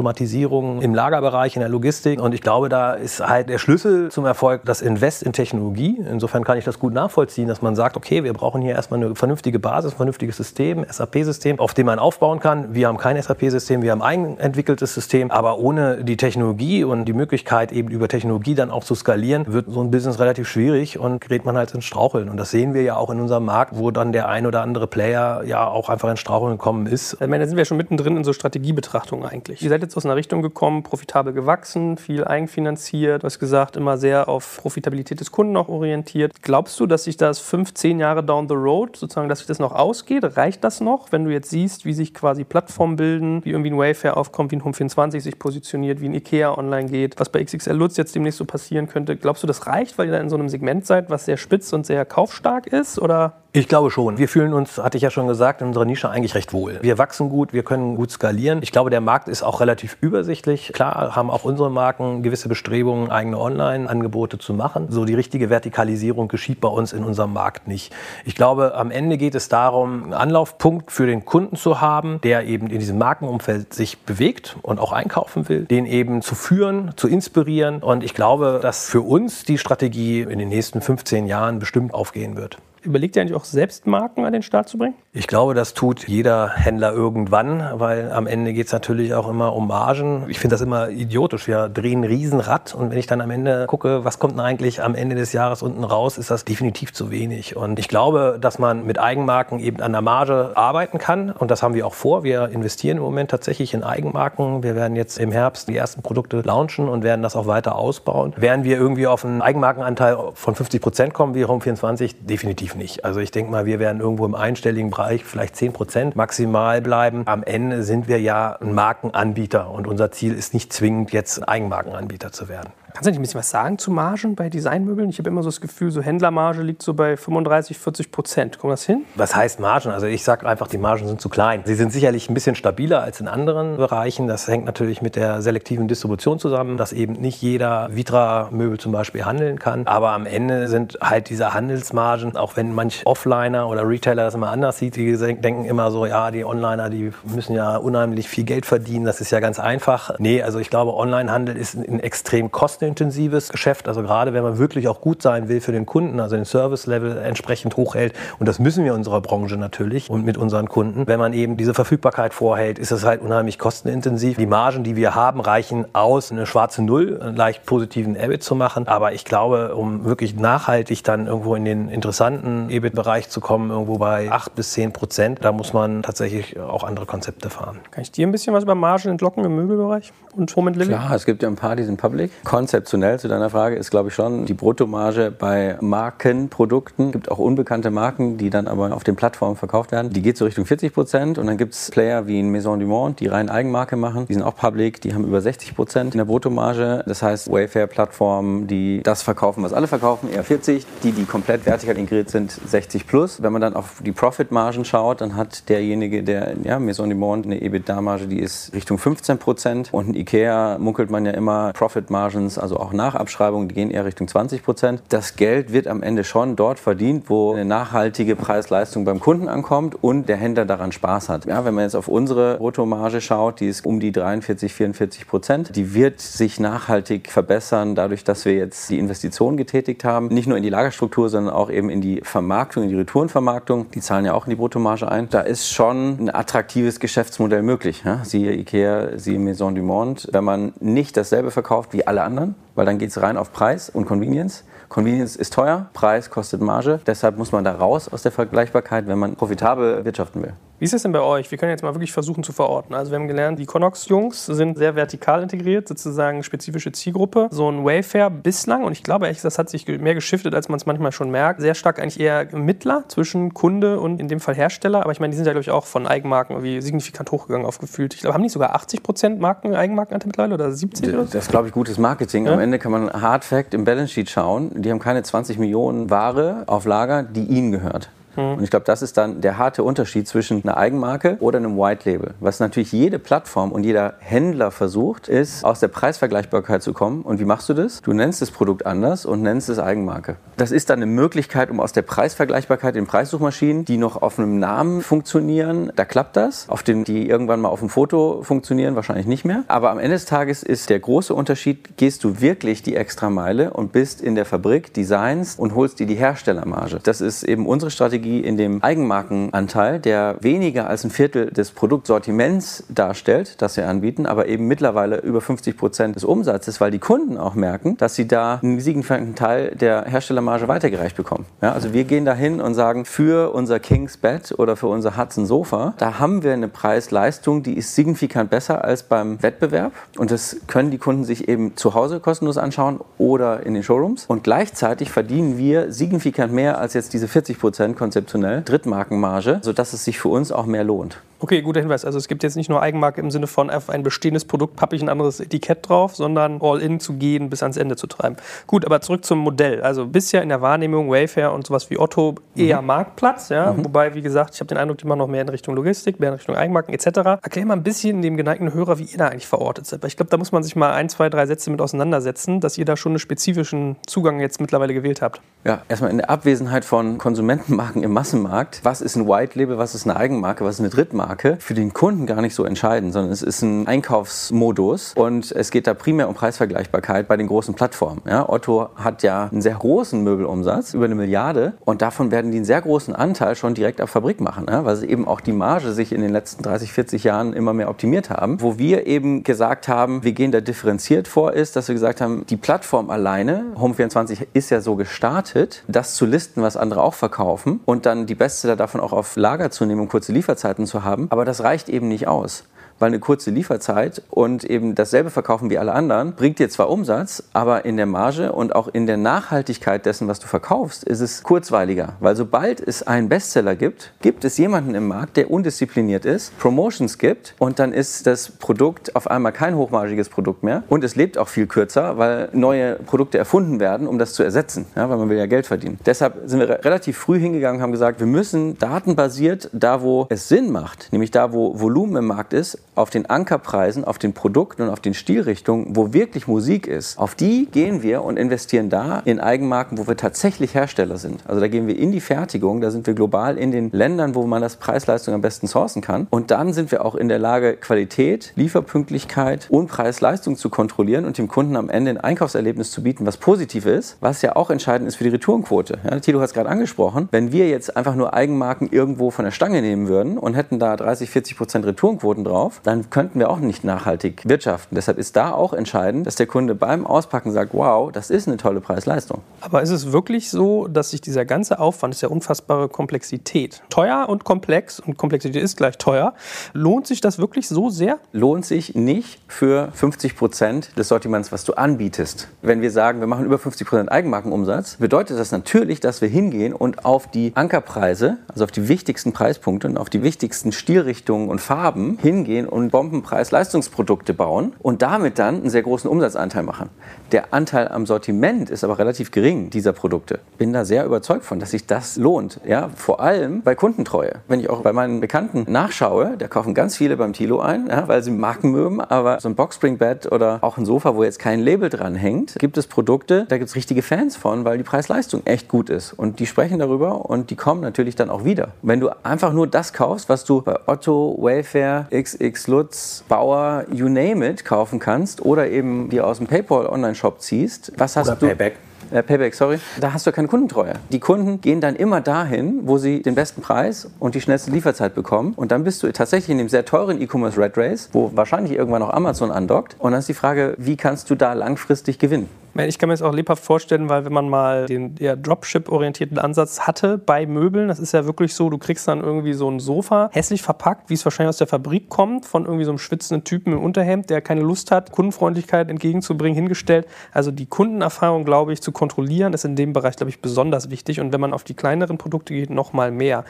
im Lagerbereich, in der Logistik und ich glaube, da ist halt der Schlüssel zum Erfolg das Invest in Technologie. Insofern kann ich das gut nachvollziehen, dass man sagt, okay, wir brauchen hier erstmal eine vernünftige Basis, ein vernünftiges System, SAP-System, auf dem man aufbauen kann. Wir haben kein SAP-System, wir haben ein entwickeltes System, aber ohne die Technologie und die Möglichkeit eben über Technologie dann auch zu skalieren, wird so ein Business relativ schwierig und gerät man halt ins Straucheln. Und das sehen wir ja auch in unserem Markt, wo dann der ein oder andere Player ja auch einfach ins Straucheln gekommen ist. Ich meine, da sind wir schon mittendrin in so Strategiebetrachtungen eigentlich. Seid jetzt aus einer Richtung gekommen, profitabel gewachsen, viel eigenfinanziert, du hast gesagt, immer sehr auf Profitabilität des Kunden auch orientiert. Glaubst du, dass sich das fünf, zehn Jahre down the road, sozusagen, dass sich das noch ausgeht? Reicht das noch, wenn du jetzt siehst, wie sich quasi Plattformen bilden, wie irgendwie ein Wayfair aufkommt, wie ein Home24 sich positioniert, wie ein Ikea online geht, was bei XXL Lutz jetzt demnächst so passieren könnte? Glaubst du, das reicht, weil ihr da in so einem Segment seid, was sehr spitz und sehr kaufstark ist? Oder ich glaube schon. Wir fühlen uns, hatte ich ja schon gesagt, in unserer Nische eigentlich recht wohl. Wir wachsen gut, wir können gut skalieren. Ich glaube, der Markt ist auch relativ übersichtlich. Klar haben auch unsere Marken gewisse Bestrebungen, eigene Online-Angebote zu machen. So die richtige Vertikalisierung geschieht bei uns in unserem Markt nicht. Ich glaube, am Ende geht es darum, einen Anlaufpunkt für den Kunden zu haben, der eben in diesem Markenumfeld sich bewegt und auch einkaufen will, den eben zu führen, zu inspirieren. Und ich glaube, dass für uns die Strategie in den nächsten 15 Jahren bestimmt aufgehen wird. Überlegt ihr eigentlich auch selbst Marken an den Start zu bringen? Ich glaube, das tut jeder Händler irgendwann, weil am Ende geht es natürlich auch immer um Margen. Ich finde das immer idiotisch. Wir drehen ein Riesenrad und wenn ich dann am Ende gucke, was kommt denn eigentlich am Ende des Jahres unten raus, ist das definitiv zu wenig. Und ich glaube, dass man mit Eigenmarken eben an der Marge arbeiten kann und das haben wir auch vor. Wir investieren im Moment tatsächlich in Eigenmarken. Wir werden jetzt im Herbst die ersten Produkte launchen und werden das auch weiter ausbauen. Werden wir irgendwie auf einen Eigenmarkenanteil von 50 Prozent kommen wie Home24? Definitiv nicht. Also ich denke mal, wir werden irgendwo im einstelligen Bereich vielleicht 10 Prozent maximal bleiben. Am Ende sind wir ja ein Markenanbieter und unser Ziel ist nicht zwingend jetzt ein Eigenmarkenanbieter zu werden. Kannst du nicht ein bisschen was sagen zu Margen bei Designmöbeln? Ich habe immer so das Gefühl, so Händlermarge liegt so bei 35, 40 Prozent. Kommt das hin? Was heißt Margen? Also ich sage einfach, die Margen sind zu klein. Sie sind sicherlich ein bisschen stabiler als in anderen Bereichen. Das hängt natürlich mit der selektiven Distribution zusammen, dass eben nicht jeder Vitra-Möbel zum Beispiel handeln kann. Aber am Ende sind halt diese Handelsmargen, auch wenn manch Offliner oder Retailer das immer anders sieht, die denken immer so, ja, die Onliner, die müssen ja unheimlich viel Geld verdienen. Das ist ja ganz einfach. Nee, also ich glaube, Onlinehandel ist ein extrem kostenlos kostenintensives Geschäft. Also gerade wenn man wirklich auch gut sein will für den Kunden, also den Service-Level entsprechend hochhält. Und das müssen wir in unserer Branche natürlich und mit unseren Kunden. Wenn man eben diese Verfügbarkeit vorhält, ist es halt unheimlich kostenintensiv. Die Margen, die wir haben, reichen aus, eine schwarze Null, einen leicht positiven EBIT zu machen. Aber ich glaube, um wirklich nachhaltig dann irgendwo in den interessanten EBIT-Bereich zu kommen, irgendwo bei 8 bis 10 Prozent, da muss man tatsächlich auch andere Konzepte fahren. Kann ich dir ein bisschen was über Margen entlocken im Möbelbereich und Home Living? Klar, es gibt ja ein paar, die sind public. Konzept konzeptionell zu deiner Frage ist, glaube ich, schon die Bruttomarge bei Markenprodukten. Es gibt auch unbekannte Marken, die dann aber auf den Plattformen verkauft werden. Die geht so Richtung 40 Prozent. Und dann gibt es Player wie in Maison du Monde, die rein Eigenmarke machen. Die sind auch public, die haben über 60 Prozent in der Bruttomarge. Das heißt, Wayfair-Plattformen, die das verkaufen, was alle verkaufen, eher 40. Die, die komplett vertikal integriert sind, 60 plus. Wenn man dann auf die Profit-Margen schaut, dann hat derjenige, der ja, Maison du Monde eine EBITDA-Marge, die ist Richtung 15 Prozent. Und in Ikea munkelt man ja immer Profit-Margins, also auch nach Abschreibung, die gehen eher Richtung 20 Prozent. Das Geld wird am Ende schon dort verdient, wo eine nachhaltige Preis-Leistung beim Kunden ankommt und der Händler daran Spaß hat. Ja, wenn man jetzt auf unsere Bruttomarge schaut, die ist um die 43, 44 Prozent. Die wird sich nachhaltig verbessern, dadurch, dass wir jetzt die Investitionen getätigt haben. Nicht nur in die Lagerstruktur, sondern auch eben in die Vermarktung, in die Retourenvermarktung. Die zahlen ja auch in die Bruttomarge ein. Da ist schon ein attraktives Geschäftsmodell möglich. Ja? Siehe Ikea, siehe Maison du Monde. Wenn man nicht dasselbe verkauft wie alle anderen, weil dann geht es rein auf Preis und Convenience. Convenience ist teuer, Preis kostet Marge. Deshalb muss man da raus aus der Vergleichbarkeit, wenn man profitabel wirtschaften will. Wie ist es denn bei euch? Wir können jetzt mal wirklich versuchen zu verorten. Also wir haben gelernt, die Connox-Jungs sind sehr vertikal integriert, sozusagen spezifische Zielgruppe. So ein Wayfair bislang, und ich glaube echt, das hat sich mehr geschiftet, als man es manchmal schon merkt, sehr stark eigentlich eher Mittler zwischen Kunde und in dem Fall Hersteller. Aber ich meine, die sind ja, glaube ich, auch von Eigenmarken irgendwie signifikant hochgegangen aufgefühlt. Ich glaube, haben die sogar 80 Prozent Marken, Eigenmarkenanteil mittlerweile oder 70 oder so? Das ist, glaube ich, gutes Marketing. Ja? Am Ende kann man Hard Fact im Balance Sheet schauen. Die haben keine 20 Millionen Ware auf Lager, die ihnen gehört. Mhm. Und ich glaube, das ist dann der harte Unterschied zwischen einer Eigenmarke oder einem White Label. Was natürlich jede Plattform und jeder Händler versucht, ist, aus der Preisvergleichbarkeit zu kommen. Und wie machst du das? Du nennst das Produkt anders und nennst es Eigenmarke. Das ist dann eine Möglichkeit, um aus der Preisvergleichbarkeit in Preissuchmaschinen, die noch auf einem Namen funktionieren, da klappt das. Auf den, die irgendwann mal auf dem Foto funktionieren, wahrscheinlich nicht mehr. Aber am Ende des Tages ist der große Unterschied, gehst du wirklich die extra Meile und bist in der Fabrik, designst und holst dir die Herstellermarge. Das ist eben unsere Strategie Strategie in dem Eigenmarkenanteil, der weniger als ein Viertel des Produktsortiments darstellt, das wir anbieten, aber eben mittlerweile über 50 Prozent des Umsatzes, weil die Kunden auch merken, dass sie da einen signifikanten Teil der Herstellermarge weitergereicht bekommen. Ja, also wir gehen dahin und sagen, für unser Kings Bed oder für unser Hudson Sofa, da haben wir eine Preis-Leistung, die ist signifikant besser als beim Wettbewerb und das können die Kunden sich eben zu Hause kostenlos anschauen oder in den Showrooms und gleichzeitig verdienen wir signifikant mehr als jetzt diese 40 Prozent konzeptionell, Drittmarkenmarge, sodass es sich für uns auch mehr lohnt. Okay, guter Hinweis. Also es gibt jetzt nicht nur Eigenmarke im Sinne von auf ein bestehendes Produkt pappe ich ein anderes Etikett drauf, sondern all in zu gehen, bis ans Ende zu treiben. Gut, aber zurück zum Modell. Also bisher in der Wahrnehmung Wayfair und sowas wie Otto eher mhm. Marktplatz, ja. Mhm. Wobei, wie gesagt, ich habe den Eindruck, die machen noch mehr in Richtung Logistik, mehr in Richtung Eigenmarken etc. Erklär mal ein bisschen dem geneigten Hörer, wie ihr da eigentlich verortet seid. Weil ich glaube, da muss man sich mal ein, zwei, drei Sätze mit auseinandersetzen, dass ihr da schon einen spezifischen Zugang jetzt mittlerweile gewählt habt. Ja, erstmal in der Abwesenheit von Konsumentenmarken im Massenmarkt. Was ist ein White Label, was ist eine Eigenmarke, was ist eine Drittmarke? Für den Kunden gar nicht so entscheidend, sondern es ist ein Einkaufsmodus und es geht da primär um Preisvergleichbarkeit bei den großen Plattformen. Ja, Otto hat ja einen sehr großen Möbelumsatz, über eine Milliarde und davon werden die einen sehr großen Anteil schon direkt auf Fabrik machen, ja, weil sie eben auch die Marge sich in den letzten 30, 40 Jahren immer mehr optimiert haben. Wo wir eben gesagt haben, wir gehen da differenziert vor, ist, dass wir gesagt haben, die Plattform alleine, Home24 ist ja so gestartet, das zu listen, was andere auch verkaufen und dann die Bestseller davon auch auf Lager zu nehmen, um kurze Lieferzeiten zu haben. Aber das reicht eben eben nicht aus weil eine kurze Lieferzeit und eben dasselbe verkaufen wie alle anderen bringt dir zwar Umsatz, aber in der Marge und auch in der Nachhaltigkeit dessen, was du verkaufst, ist es kurzweiliger. Weil sobald es einen Bestseller gibt, gibt es jemanden im Markt, der undiszipliniert ist, Promotions gibt und dann ist das Produkt auf einmal kein hochmargiges Produkt mehr und es lebt auch viel kürzer, weil neue Produkte erfunden werden, um das zu ersetzen, ja, weil man will ja Geld verdienen. Deshalb sind wir relativ früh hingegangen und haben gesagt, wir müssen datenbasiert da, wo es Sinn macht, nämlich da, wo Volumen im Markt ist, auf den Ankerpreisen, auf den Produkten und auf den Stilrichtungen, wo wirklich Musik ist, auf die gehen wir und investieren da in Eigenmarken, wo wir tatsächlich Hersteller sind. Also da gehen wir in die Fertigung, da sind wir global in den Ländern, wo man das Preis-Leistung am besten sourcen kann. Und dann sind wir auch in der Lage, Qualität, Lieferpünktlichkeit und Preis-Leistung zu kontrollieren und dem Kunden am Ende ein Einkaufserlebnis zu bieten, was positiv ist, was ja auch entscheidend ist für die Retourenquote. Ja, Tilo hat es gerade angesprochen. Wenn wir jetzt einfach nur Eigenmarken irgendwo von der Stange nehmen würden und hätten da 30, 40 Prozent Retourenquoten drauf, dann könnten wir auch nicht nachhaltig wirtschaften. Deshalb ist da auch entscheidend, dass der Kunde beim Auspacken sagt, wow, das ist eine tolle Preis-Leistung. Aber ist es wirklich so, dass sich dieser ganze Aufwand, das ist ja unfassbare Komplexität, teuer und komplex und Komplexität ist gleich teuer, lohnt sich das wirklich so sehr? Lohnt sich nicht für 50 Prozent des Sortiments, was du anbietest. Wenn wir sagen, wir machen über 50 Prozent Eigenmarkenumsatz, bedeutet das natürlich, dass wir hingehen und auf die Ankerpreise, also auf die wichtigsten Preispunkte und auf die wichtigsten Stilrichtungen und Farben hingehen und Bombenpreis-Leistungsprodukte bauen und damit dann einen sehr großen Umsatzanteil machen. Der Anteil am Sortiment ist aber relativ gering dieser Produkte. Bin da sehr überzeugt von, dass sich das lohnt. Ja, vor allem bei Kundentreue. Wenn ich auch bei meinen Bekannten nachschaue, da kaufen ganz viele beim Tilo ein, ja, weil sie Marken mögen, aber so ein Boxspringbett oder auch ein Sofa, wo jetzt kein Label dran hängt, gibt es Produkte, da gibt es richtige Fans von, weil die Preis-Leistung echt gut ist. Und die sprechen darüber und die kommen natürlich dann auch wieder. Wenn du einfach nur das kaufst, was du bei Otto, Wayfair, XX Lutz, Bauer, you name it, kaufen kannst oder eben dir aus dem PayPal Online-Shop ziehst. Was hast oder du? Payback. Äh, Payback, sorry, da hast du keine Kundentreue. Die Kunden gehen dann immer dahin, wo sie den besten Preis und die schnellste Lieferzeit bekommen. Und dann bist du tatsächlich in dem sehr teuren E-Commerce Red Race, wo wahrscheinlich irgendwann noch Amazon andockt. Und dann ist die Frage, wie kannst du da langfristig gewinnen? Ich kann mir das auch lebhaft vorstellen, weil wenn man mal den eher Dropship-orientierten Ansatz hatte bei Möbeln, das ist ja wirklich so, du kriegst dann irgendwie so ein Sofa, hässlich verpackt, wie es wahrscheinlich aus der Fabrik kommt, von irgendwie so einem schwitzenden Typen im Unterhemd, der keine Lust hat, Kundenfreundlichkeit entgegenzubringen, hingestellt. Also die Kundenerfahrung, glaube ich, zu kontrollieren, ist in dem Bereich, glaube ich, besonders wichtig. Und wenn man auf die kleineren Produkte geht, noch mal mehr.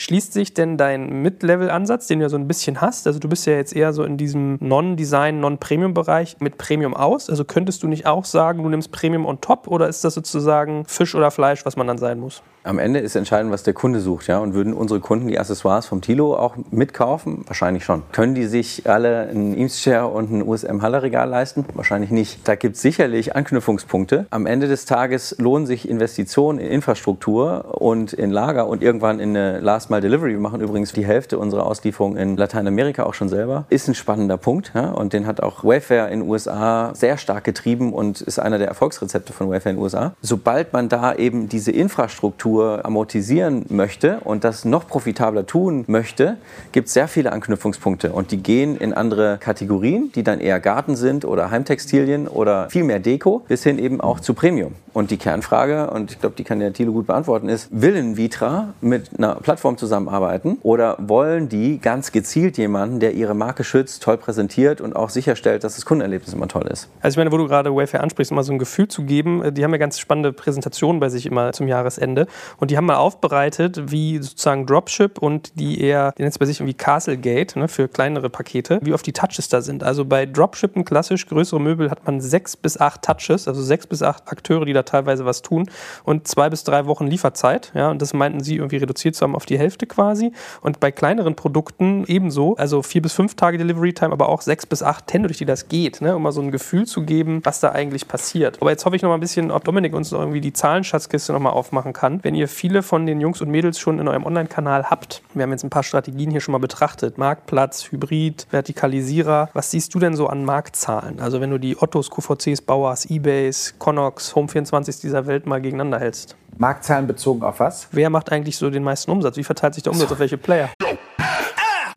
Schließt sich denn dein Mid-Level-Ansatz, den du ja so ein bisschen hast, also du bist ja jetzt eher so in diesem Non-Design, Non-Premium-Bereich mit Premium aus? Also könntest du nicht auch sagen, du nimmst Premium on top oder ist das sozusagen Fisch oder Fleisch, was man dann sein muss? Am Ende ist entscheidend, was der Kunde sucht. Ja? Und würden unsere Kunden die Accessoires vom Tilo auch mitkaufen? Wahrscheinlich schon. Können die sich alle ein Eames-Chair und ein USM-Halle-Regal leisten? Wahrscheinlich nicht. Da gibt es sicherlich Anknüpfungspunkte. Am Ende des Tages lohnen sich Investitionen in Infrastruktur und in Lager und irgendwann in eine Last-Mile-Delivery. Wir machen übrigens die Hälfte unserer Auslieferung in Lateinamerika auch schon selber. Ist ein spannender Punkt. Ja? Und den hat auch Wayfair in den USA sehr stark getrieben und ist einer der Erfolgsrezepte von Wayfair in den USA. Sobald man da eben diese Infrastruktur Infrastruktur amortisieren möchte und das noch profitabler tun möchte, gibt es sehr viele Anknüpfungspunkte und die gehen in andere Kategorien, die dann eher Garten sind oder Heimtextilien oder viel mehr Deko, bis hin eben auch zu Premium. Und die Kernfrage, und ich glaube, die kann der Thilo gut beantworten, ist, will ein Vitra mit einer Plattform zusammenarbeiten oder wollen die ganz gezielt jemanden, der ihre Marke schützt, toll präsentiert und auch sicherstellt, dass das Kundenerlebnis immer toll ist? Also ich meine, wo du gerade Wayfair ansprichst, mal so ein Gefühl zu geben, äh, die haben ja ganz spannende Präsentationen bei sich immer zum Jahresende und die haben mal aufbereitet, wie sozusagen Dropship und die eher, die nennt es bei sich irgendwie Castlegate ne, für kleinere Pakete, wie oft die Touches da sind. Also bei Dropshippen klassisch, größere Möbel hat man sechs bis acht Touches, also sechs bis acht Akteure, die da teilweise was tun und zwei bis drei Wochen Lieferzeit. Ja, und das meinten sie irgendwie reduziert zu haben auf die Hälfte quasi. Und bei kleineren Produkten ebenso, also vier bis fünf Tage Delivery Time, aber auch sechs bis acht Hände, durch die das geht, ne, um mal so ein Gefühl zu geben, was da eigentlich passiert. Aber jetzt hoffe ich noch mal ein bisschen, ob Dominik uns irgendwie die Zahlenschatzkiste noch mal aufmachen kann. Wenn ihr viele von den Jungs und Mädels schon in eurem Online-Kanal habt, wir haben jetzt ein paar Strategien hier schon mal betrachtet, Marktplatz, Hybrid, Vertikalisierer. Was siehst du denn so an Marktzahlen? Also wenn du die Ottos, QVCs, Bauers, Ebays, Connox, Home24 dieser Welt mal gegeneinander hältst. Marktzahlen bezogen auf was? Wer macht eigentlich so den meisten Umsatz? Wie verteilt sich der Umsatz auf welche Player?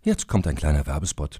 Jetzt kommt ein kleiner Werbespot.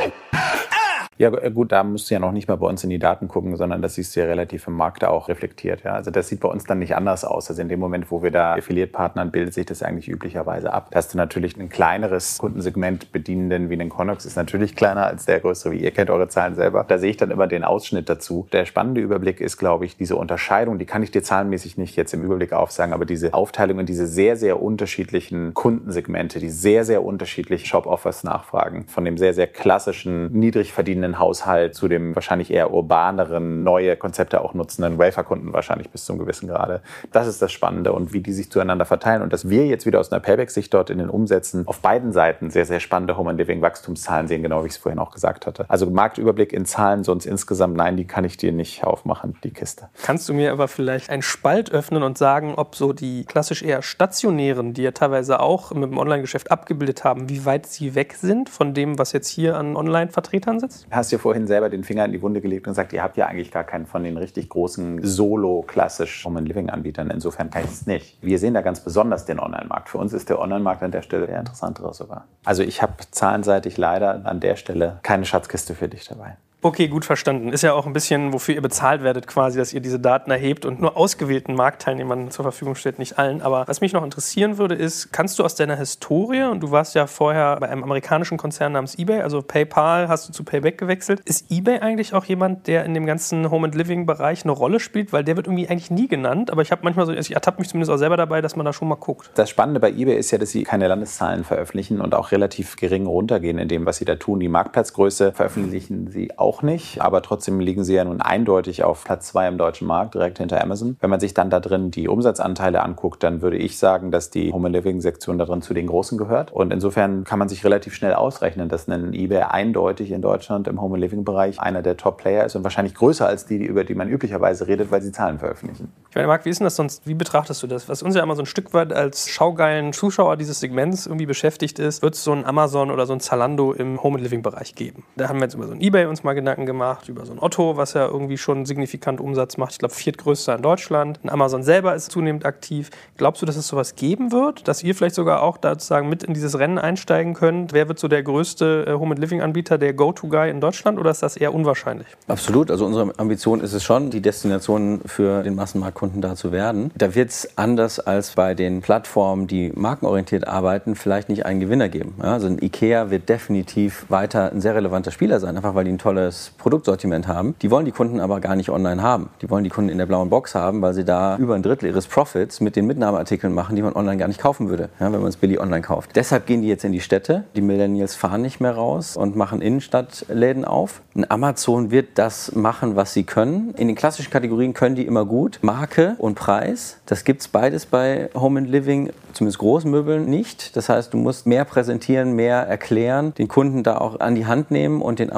Ja, äh, gut, da musst du ja noch nicht mal bei uns in die Daten gucken, sondern das siehst du ja relativ im Markt auch reflektiert. Ja? Also das sieht bei uns dann nicht anders aus. Also in dem Moment, wo wir da Affiliate-Partnern, bildet sich das eigentlich üblicherweise ab. Dass du natürlich ein kleineres Kundensegment bedienenden wie den Connox ist natürlich kleiner als der größere, wie ihr kennt eure Zahlen selber. Da sehe ich dann immer den Ausschnitt dazu. Der spannende Überblick ist, glaube ich, diese Unterscheidung, die kann ich dir zahlenmäßig nicht jetzt im Überblick aufsagen, aber diese Aufteilung in diese sehr, sehr unterschiedlichen Kundensegmente, die sehr, sehr unterschiedlich Shop-Offers nachfragen, von dem sehr, sehr klassischen, niedrig verdienenden einen Haushalt zu dem wahrscheinlich eher urbaneren, neue Konzepte auch nutzenden Wafer-Kunden wahrscheinlich bis zum gewissen Grade. Das ist das Spannende und wie die sich zueinander verteilen und dass wir jetzt wieder aus einer Payback-Sicht dort in den Umsätzen auf beiden Seiten sehr, sehr spannende Home Living Wachstumszahlen sehen, genau wie ich es vorhin auch gesagt hatte. Also Marktüberblick in Zahlen sonst insgesamt, nein, die kann ich dir nicht aufmachen, die Kiste. Kannst du mir aber vielleicht einen Spalt öffnen und sagen, ob so die klassisch eher stationären, die ja teilweise auch mit dem Online-Geschäft abgebildet haben, wie weit sie weg sind von dem, was jetzt hier an Online-Vertretern sitzt? Hast dir vorhin selber den Finger in die Wunde gelegt und gesagt, ihr habt ja eigentlich gar keinen von den richtig großen Solo-klassisch Home Living Anbietern. Insofern kann ich es nicht. Wir sehen da ganz besonders den Online-Markt. Für uns ist der Online-Markt an der Stelle der interessantere sogar. Also ich habe zahlenseitig leider an der Stelle keine Schatzkiste für dich dabei. Okay, gut verstanden. Ist ja auch ein bisschen, wofür ihr bezahlt werdet, quasi, dass ihr diese Daten erhebt und nur ausgewählten Marktteilnehmern zur Verfügung stellt, nicht allen. Aber was mich noch interessieren würde, ist, kannst du aus deiner Historie, und du warst ja vorher bei einem amerikanischen Konzern namens eBay, also PayPal, hast du zu Payback gewechselt. Ist eBay eigentlich auch jemand, der in dem ganzen Home and Living Bereich eine Rolle spielt? Weil der wird irgendwie eigentlich nie genannt, aber ich habe manchmal so, also ich ertappe mich zumindest auch selber dabei, dass man da schon mal guckt. Das Spannende bei eBay ist ja, dass sie keine Landeszahlen veröffentlichen und auch relativ gering runtergehen in dem, was sie da tun. Die Marktplatzgröße veröffentlichen sie auch nicht, aber trotzdem liegen sie ja nun eindeutig auf Platz zwei im deutschen Markt, direkt hinter Amazon. Wenn man sich dann da drin die Umsatzanteile anguckt, dann würde ich sagen, dass die Home Living Sektion da drin zu den großen gehört. Und insofern kann man sich relativ schnell ausrechnen, dass ein eBay eindeutig in Deutschland im Home Living Bereich einer der Top Player ist und wahrscheinlich größer als die, über die man üblicherweise redet, weil sie Zahlen veröffentlichen. Ich meine, Marc, wie ist denn das sonst? Wie betrachtest du das? Was uns ja immer so ein Stück weit als schaugeilen Zuschauer dieses Segments irgendwie beschäftigt ist, wird es so ein Amazon oder so ein Zalando im Home Living Bereich geben? Da haben wir jetzt über so ein eBay uns mal Gedanken gemacht, über so ein Otto was ja irgendwie schon signifikant Umsatz macht. Ich glaube, viertgrößter in Deutschland. Und Amazon selber ist zunehmend aktiv. Glaubst du, dass es sowas geben wird? Dass ihr vielleicht sogar auch da sozusagen mit in dieses Rennen einsteigen könnt? Wer wird so der größte äh, Home Living Anbieter, der Go-To-Guy in Deutschland oder ist das eher unwahrscheinlich? Absolut. Also unsere Ambition ist es schon, die Destination für den Massenmarktkunden da zu werden. Da wird es anders als bei den Plattformen, die markenorientiert arbeiten, vielleicht nicht einen Gewinner geben. Also ein IKEA wird definitiv weiter ein sehr relevanter Spieler sein, einfach weil die ein tolles Produktsortiment haben. Die wollen die Kunden aber gar nicht online haben. Die wollen die Kunden in der blauen Box haben, weil sie da über ein Drittel ihres Profits mit den Mitnahmeartikeln machen, die man online gar nicht kaufen würde, ja, wenn man es billig online kauft. Deshalb gehen die jetzt in die Städte. Die Millennials fahren nicht mehr raus und machen Innenstadtläden auf. Ein Amazon wird das machen, was sie können. In den klassischen Kategorien können die immer gut. Marke und Preis, das gibt es beides bei Home and Living, zumindest Großmöbeln nicht. Das heißt, du musst mehr präsentieren, mehr erklären, den Kunden da auch an die Hand nehmen und den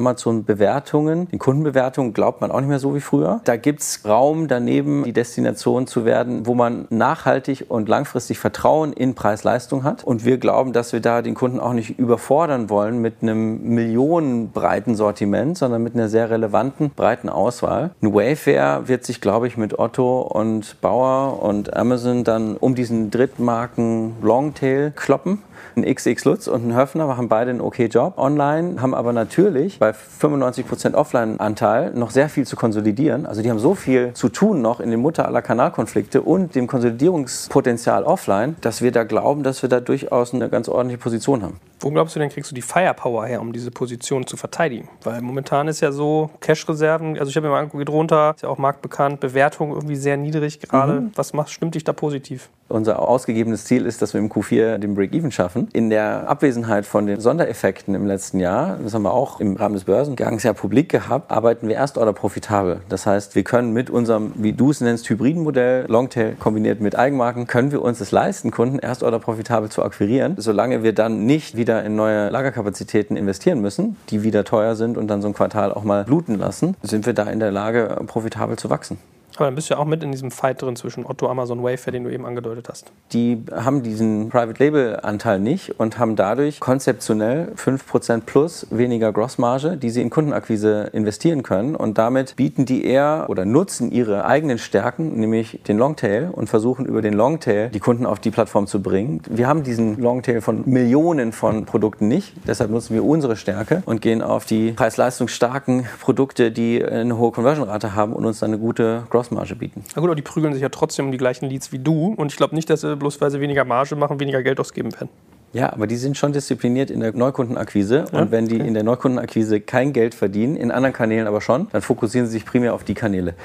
Amazon-Bewertungen, den Kundenbewertungen glaubt man auch nicht mehr so wie früher. Da gibt es Raum daneben, die Destination zu werden, wo man nachhaltig und langfristig Vertrauen in Preis-Leistung hat. Und wir glauben, dass wir da den Kunden auch nicht überfordern wollen mit einem millionenbreiten Sortiment, sondern mit einer sehr relevanten, breiten Auswahl. Ein Wayfair wird sich, glaube ich, mit Otto und Bauer und Amazon dann um diesen Drittmarken Longtail kloppen ein XX Lutz und ein Höfner machen beide einen okay Job online, haben aber natürlich bei 95% Offline-Anteil noch sehr viel zu konsolidieren. Also die haben so viel zu tun noch in den Mutter aller Kanalkonflikte und dem Konsolidierungspotenzial offline, dass wir da glauben, dass wir da durchaus eine ganz ordentliche Position haben. Wo glaubst du denn, kriegst du die Firepower her, um diese Position zu verteidigen? Weil momentan ist ja so Cash-Reserven, also ich habe mir mal angeguckt, runter, ist ja auch marktbekannt, Bewertung irgendwie sehr niedrig gerade. Mhm. Was macht, stimmt dich da positiv? Unser ausgegebenes Ziel ist, dass wir im Q4 den Break-Even schaffen. In der Abwesenheit von den Sondereffekten im letzten Jahr, das haben wir auch im Rahmen des Börsengangs ja publik gehabt, arbeiten wir erst oder profitabel. Das heißt, wir können mit unserem, wie du es nennst, hybriden Modell, Longtail kombiniert mit Eigenmarken, können wir uns es leisten, Kunden erst oder profitabel zu akquirieren, solange wir dann nicht wieder in neue Lagerkapazitäten investieren müssen, die wieder teuer sind und dann so ein Quartal auch mal bluten lassen, sind wir da in der Lage, profitabel zu wachsen. Aber dann bist du ja auch mit in diesem Fight drin zwischen Otto, Amazon, Wayfair, den du eben angedeutet hast. Die haben diesen Private Label Anteil nicht und haben dadurch konzeptionell 5% plus weniger Grossmarge, die sie in Kundenakquise investieren können. Und damit bieten die eher oder nutzen ihre eigenen Stärken, nämlich den Longtail und versuchen über den Longtail die Kunden auf die Plattform zu bringen. Wir haben diesen Longtail von Millionen von Produkten nicht. Deshalb nutzen wir unsere Stärke und gehen auf die preis-leistungsstarken Produkte, die eine hohe Conversion-Rate haben und uns dann eine gute Gross Grossmarge bieten. Na gut, aber die prügeln sich ja trotzdem um die gleichen Leads wie du. Und ich glaube nicht, dass sie bloß weil sie weniger Marge machen, weniger Geld ausgeben werden. Ja, aber die sind schon diszipliniert in der Neukundenakquise. Ja? Und wenn die okay. in der Neukundenakquise kein Geld verdienen, in anderen Kanälen aber schon, dann fokussieren sie sich primär auf die Kanäle.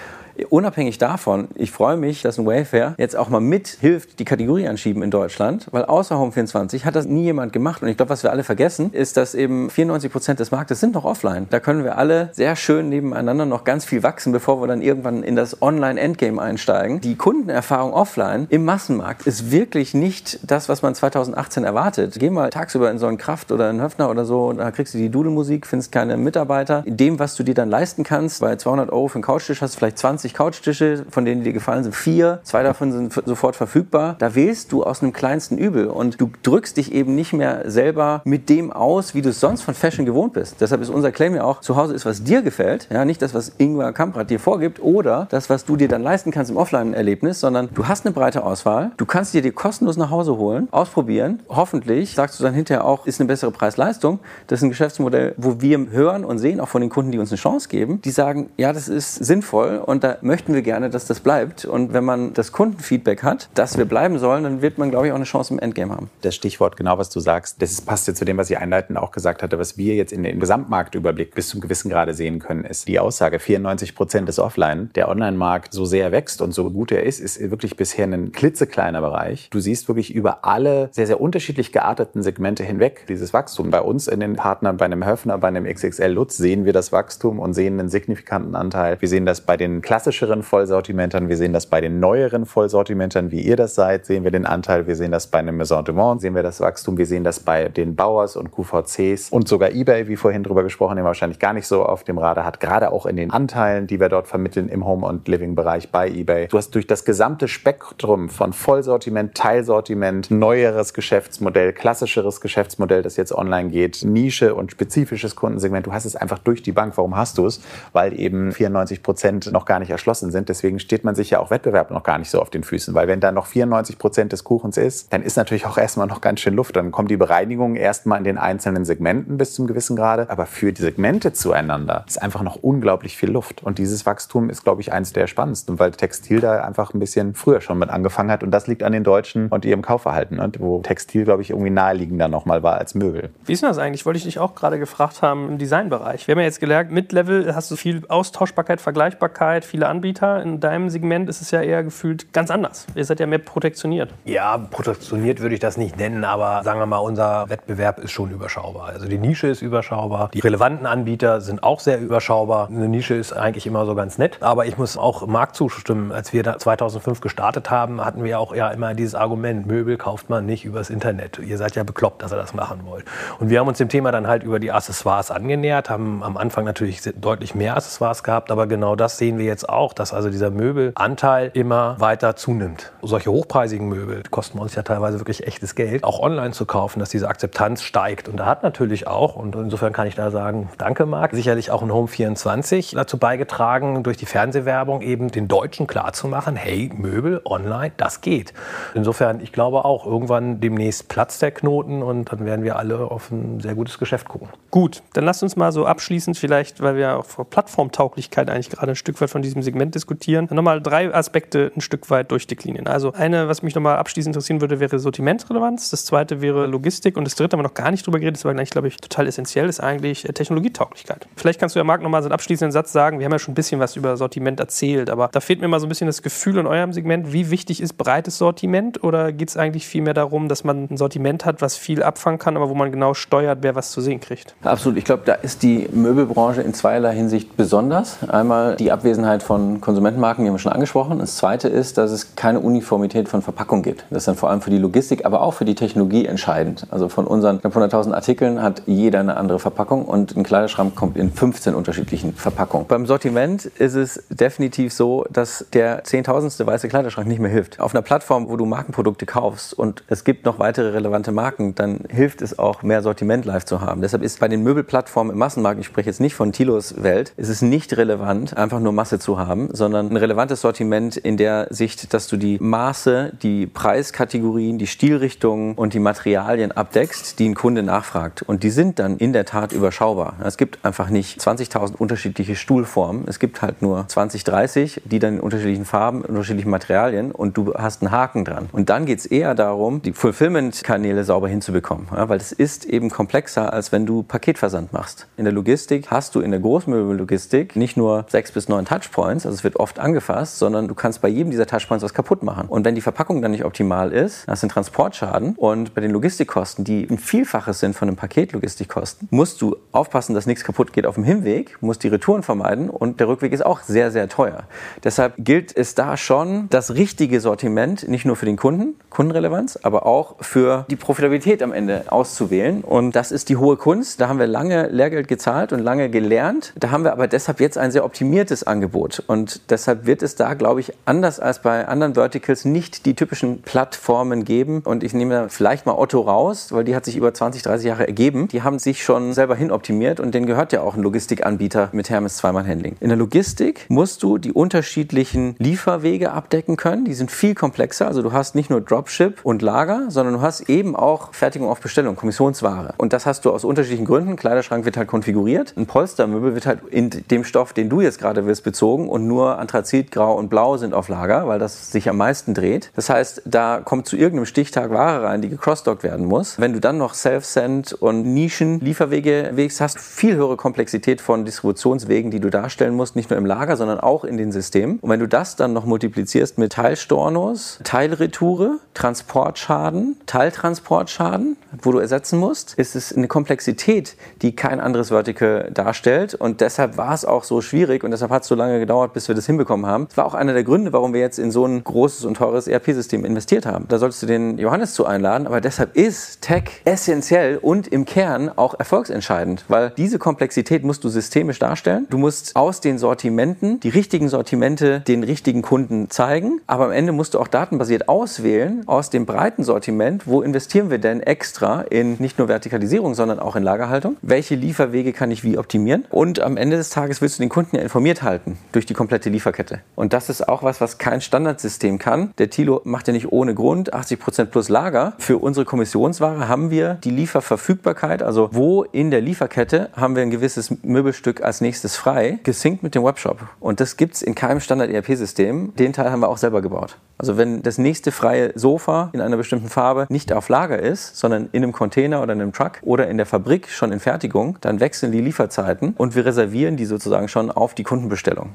Unabhängig davon, ich freue mich, dass ein Wayfair jetzt auch mal mithilft, die Kategorie anschieben in Deutschland, weil außer Home24 hat das nie jemand gemacht. Und ich glaube, was wir alle vergessen, ist, dass eben 94 Prozent des Marktes sind noch offline. Da können wir alle sehr schön nebeneinander noch ganz viel wachsen, bevor wir dann irgendwann in das Online-Endgame einsteigen. Die Kundenerfahrung offline im Massenmarkt ist wirklich nicht das, was man 2018 erwartet. Geh mal tagsüber in so einen Kraft oder einen Höfner oder so, da kriegst du die Dudelmusik, findest keine Mitarbeiter. In dem, was du dir dann leisten kannst, bei 200 Euro für einen Couchtisch hast du vielleicht 20 20 Couchtische, von denen dir gefallen sind, vier, zwei davon sind sofort verfügbar. Da wählst du aus einem kleinsten Übel und du drückst dich eben nicht mehr selber mit dem aus, wie du es sonst von Fashion gewohnt bist. Deshalb ist unser Claim ja auch, zu Hause ist, was dir gefällt, ja, nicht das, was Ingwer Kamprad dir vorgibt oder das, was du dir dann leisten kannst im Offline-Erlebnis, sondern du hast eine breite Auswahl, du kannst dir die kostenlos nach Hause holen, ausprobieren, hoffentlich sagst du dann hinterher auch, ist eine bessere Preis-Leistung. Das ist ein Geschäftsmodell, wo wir hören und sehen, auch von den Kunden, die uns eine Chance geben, die sagen, ja, das ist sinnvoll und da möchten wir gerne, dass das bleibt. Und wenn man das Kundenfeedback hat, dass wir bleiben sollen, dann wird man, glaube ich, auch eine Chance im Endgame haben. Das Stichwort, genau was du sagst, das passt ja zu dem, was ich einleitend auch gesagt hatte, was wir jetzt in den Gesamtmarktüberblick bis zum gewissen Grade sehen können, ist die Aussage, 94 Prozent ist Offline. Der Online-Markt, so sehr wächst und so gut er ist, ist wirklich bisher ein klitzekleiner Bereich. Du siehst wirklich über alle sehr, sehr unterschiedlich gearteten Segmente hinweg dieses Wachstum. Bei uns in den Partnern, bei einem Höfner, bei einem XXL Lutz sehen wir das Wachstum und sehen einen signifikanten Anteil. Wir sehen das bei den klassischeren Vollsortimentern, wir sehen das bei den neueren Vollsortimentern, wie ihr das seid, sehen wir den Anteil. Wir sehen das bei einem Maison du Monde, sehen wir das Wachstum. Wir sehen das bei den Bauers und QVCs und sogar eBay, wie vorhin drüber gesprochen, den wahrscheinlich gar nicht so auf dem Radar hat, gerade auch in den Anteilen, die wir dort vermitteln im Home- und Living-Bereich bei eBay. Du hast durch das gesamte Spektrum von Vollsortiment, Teilsortiment, neueres Geschäftsmodell, klassischeres Geschäftsmodell, das jetzt online geht, Nische und spezifisches Kundensegment. Du hast es einfach durch die Bank. Warum hast du es? Weil eben 94 Prozent noch gar nicht erschlossen sind. Deswegen steht man sich ja auch Wettbewerb noch gar nicht so auf den Füßen. Weil wenn da noch 94 Prozent des Kuchens ist, dann ist natürlich auch erstmal noch ganz schön Luft. Dann kommt die Bereinigung erstmal in den einzelnen Segmenten bis zum gewissen Grade. Aber für die Segmente zueinander ist einfach noch unglaublich viel Luft. Und dieses Wachstum ist, glaube ich, eins der spannendsten, weil Textil da einfach ein bisschen früher schon mit angefangen hat. Und das liegt an den Deutschen und ihrem Kaufverhalten, ne? wo Textil, glaube ich, irgendwie naheliegender nochmal war als Möbel. Wie ist denn das eigentlich? Wollte ich dich auch gerade gefragt haben im Designbereich. Wir haben ja jetzt gelernt, mit Level hast du viel Austauschbarkeit, Vergleichbarkeit, viele Anbieter. In deinem Segment ist es ja eher gefühlt ganz anders. Ihr seid ja mehr protektioniert. Ja, protektioniert würde ich das nicht nennen, aber sagen wir mal, unser Wettbewerb ist schon überschaubar. Also die Nische ist überschaubar, die relevanten Anbieter sind auch sehr überschaubar. Eine Nische ist eigentlich immer so ganz nett, aber ich muss auch Marc zustimmen. Als wir da 2005 gestartet haben, hatten wir auch ja immer dieses Argument, Möbel kauft man nicht übers Internet. Ihr seid ja bekloppt, dass ihr das machen wollt. Und wir haben uns dem Thema dann halt über die Accessoires angenähert, haben am Anfang natürlich deutlich mehr Accessoires gehabt, aber genau das sehen wir jetzt auch, dass also dieser Möbelanteil immer weiter zunimmt. Solche hochpreisigen Möbel kosten uns ja teilweise wirklich echtes Geld, auch online zu kaufen, dass diese Akzeptanz steigt. Und da hat natürlich auch, und insofern kann ich da sagen, danke Marc, sicherlich auch ein Home 24 dazu beigetragen, durch die Fernsehwerbung eben den Deutschen klarzumachen, hey, Möbel online, das geht. Insofern, ich glaube auch, irgendwann demnächst platzt der Knoten und dann werden wir alle auf ein sehr gutes Geschäft gucken. Gut, dann lasst uns mal so abschließend vielleicht, weil wir auch vor Plattformtauglichkeit eigentlich gerade ein Stück weit von diesem Segment diskutieren, nochmal drei Aspekte ein Stück weit durchdeklinieren. Also eine, was mich nochmal abschließend interessieren würde, wäre Sortimentrelevanz. Das zweite wäre Logistik und das dritte haben wir noch gar nicht drüber geredet, das war gleich, glaube ich, total essentiell, ist eigentlich äh, Technologietauglichkeit. Vielleicht kannst du ja, Marc, nochmal so einen abschließenden Satz sagen. Wir haben ja schon ein bisschen was über Sortiment erzählt, aber da fehlt mir mal so ein bisschen das Gefühl in eurem Segment, wie wichtig ist breites Sortiment oder geht es eigentlich vielmehr darum, dass man ein Sortiment hat, was viel abfangen kann, aber wo man genau steuert, wer was zu sehen kriegt? Absolut. Ich glaube, da ist die Möbelbranche in zweierlei Hinsicht besonders. Einmal die Abwesenheit von Konsumentenmarken, die haben wir schon angesprochen. Das zweite ist, dass es keine Uniformität von Verpackung gibt. Das ist dann vor allem für die Logistik, aber auch für die Technologie entscheidend. Also von unseren knapp 100.000 Artikeln hat jeder eine andere Verpackung und ein Kleiderschrank kommt in 15 unterschiedlichen Verpackungen. Beim Sortiment ist es definitiv so, dass der zehntausendste weiße Kleiderschrank nicht mehr hilft. Auf einer Plattform, wo du Markenprodukte kaufst und es gibt noch weitere relevante Marken, dann hilft es auch, mehr Sortiment live zu haben. Deshalb ist bei den Möbelplattformen im Massenmarkt, ich spreche jetzt nicht von Tilos Welt, ist es nicht relevant, einfach nur Masse zu haben, sondern ein relevantes Sortiment in der Sicht, dass du die Maße, die Preiskategorien, die Stilrichtungen und die Materialien abdeckst, die ein Kunde nachfragt. Und die sind dann in der Tat überschaubar. Es gibt einfach nicht 20.000 unterschiedliche Stuhlformen. Es gibt halt nur 20, 30, die dann in unterschiedlichen Farben, unterschiedlichen Materialien und du hast einen Haken dran. Und dann geht es eher darum, die Fulfillment-Kanäle sauber hinzubekommen. Ja, weil es ist eben komplexer, als wenn du Paketversand machst. In der Logistik hast du in der Großmöbellogistik nicht nur sechs bis neun Touchpoints, also es wird oft angefasst, sondern du kannst bei jedem dieser Touchpoints was kaputt machen. Und wenn die Verpackung dann nicht optimal ist, hast du einen Transportschaden. Und bei den Logistikkosten, die ein Vielfaches sind von den Paketlogistikkosten, musst du aufpassen, dass nichts kaputt geht auf dem Hinweg, musst die Retouren vermeiden und der Rückweg ist auch sehr, sehr teuer. Deshalb gilt es da schon, das richtige Sortiment nicht nur für den Kunden, Kundenrelevanz, aber auch für die Profitabilität am Ende auszuwählen. Und das ist die hohe Kunst. Da haben wir lange Lehrgeld gezahlt und lange gelernt. Da haben wir aber deshalb jetzt ein sehr optimiertes Angebot. Und deshalb wird es da, glaube ich, anders als bei anderen Verticals nicht die typischen Plattformen geben. Und ich nehme da vielleicht mal Otto raus, weil die hat sich über 20, 30 Jahre ergeben. Die haben sich schon selber hinoptimiert und denen gehört ja auch ein Logistikanbieter mit Hermes zweimal Handling. In der Logistik musst du die unterschiedlichen Lieferwege abdecken können. Die sind viel komplexer. Also du hast nicht nur Dropship und Lager, sondern du hast eben auch Fertigung auf Bestellung, Kommissionsware. Und das hast du aus unterschiedlichen Gründen. Kleiderschrank wird halt konfiguriert. Ein Polstermöbel wird halt in dem Stoff, den du jetzt gerade willst, bezogen und nur Anthrazit, Grau und Blau sind auf Lager, weil das sich am meisten dreht. Das heißt, da kommt zu irgendeinem Stichtag Ware rein, die gecrossdockt werden muss. Wenn du dann noch Self-Send und Nischen-Lieferwege wägst, hast du viel höhere Komplexität von Distributionswegen, die du darstellen musst, nicht nur im Lager, sondern auch in den Systemen. Und wenn du das dann noch multiplizierst mit Teilstornos, Teilretoure, Transportschaden, Teiltransportschaden, wo du ersetzen musst, ist es eine Komplexität, die kein anderes Vertical darstellt. Und deshalb war es auch so schwierig und deshalb hat es so lange gedauert, bis wir das hinbekommen haben. Das war auch einer der Gründe, warum wir jetzt in so ein großes und teures ERP-System investiert haben. Da solltest du den Johannes zu einladen, aber deshalb ist Tech essentiell und im Kern auch erfolgsentscheidend, weil diese Komplexität musst du systemisch darstellen. Du musst aus den Sortimenten die richtigen Sortimente den richtigen Kunden zeigen, aber am Ende musst du auch datenbasiert auswählen aus dem breiten Sortiment, wo investieren wir denn extra in nicht nur Vertikalisierung, sondern auch in Lagerhaltung. Welche Lieferwege kann ich wie optimieren? Und am Ende des Tages willst du den Kunden ja informiert halten durch die komplette Lieferkette. Und das ist auch was, was kein Standardsystem kann. Der Tilo macht ja nicht ohne Grund 80% plus Lager. Für unsere Kommissionsware haben wir die Lieferverfügbarkeit, also wo in der Lieferkette haben wir ein gewisses Möbelstück als nächstes frei, gesynkt mit dem Webshop. Und das gibt es in keinem Standard-ERP-System. Den Teil haben wir auch selber gebaut. Also wenn das nächste freie Sofa in einer bestimmten Farbe nicht auf Lager ist, sondern in einem Container oder in einem Truck oder in der Fabrik schon in Fertigung, dann wechseln die Lieferzeiten und wir reservieren die sozusagen schon auf die Kundenbestellung.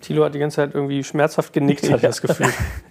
Thilo hat die ganze Zeit irgendwie schmerzhaft genickt, hatte ich das Gefühl.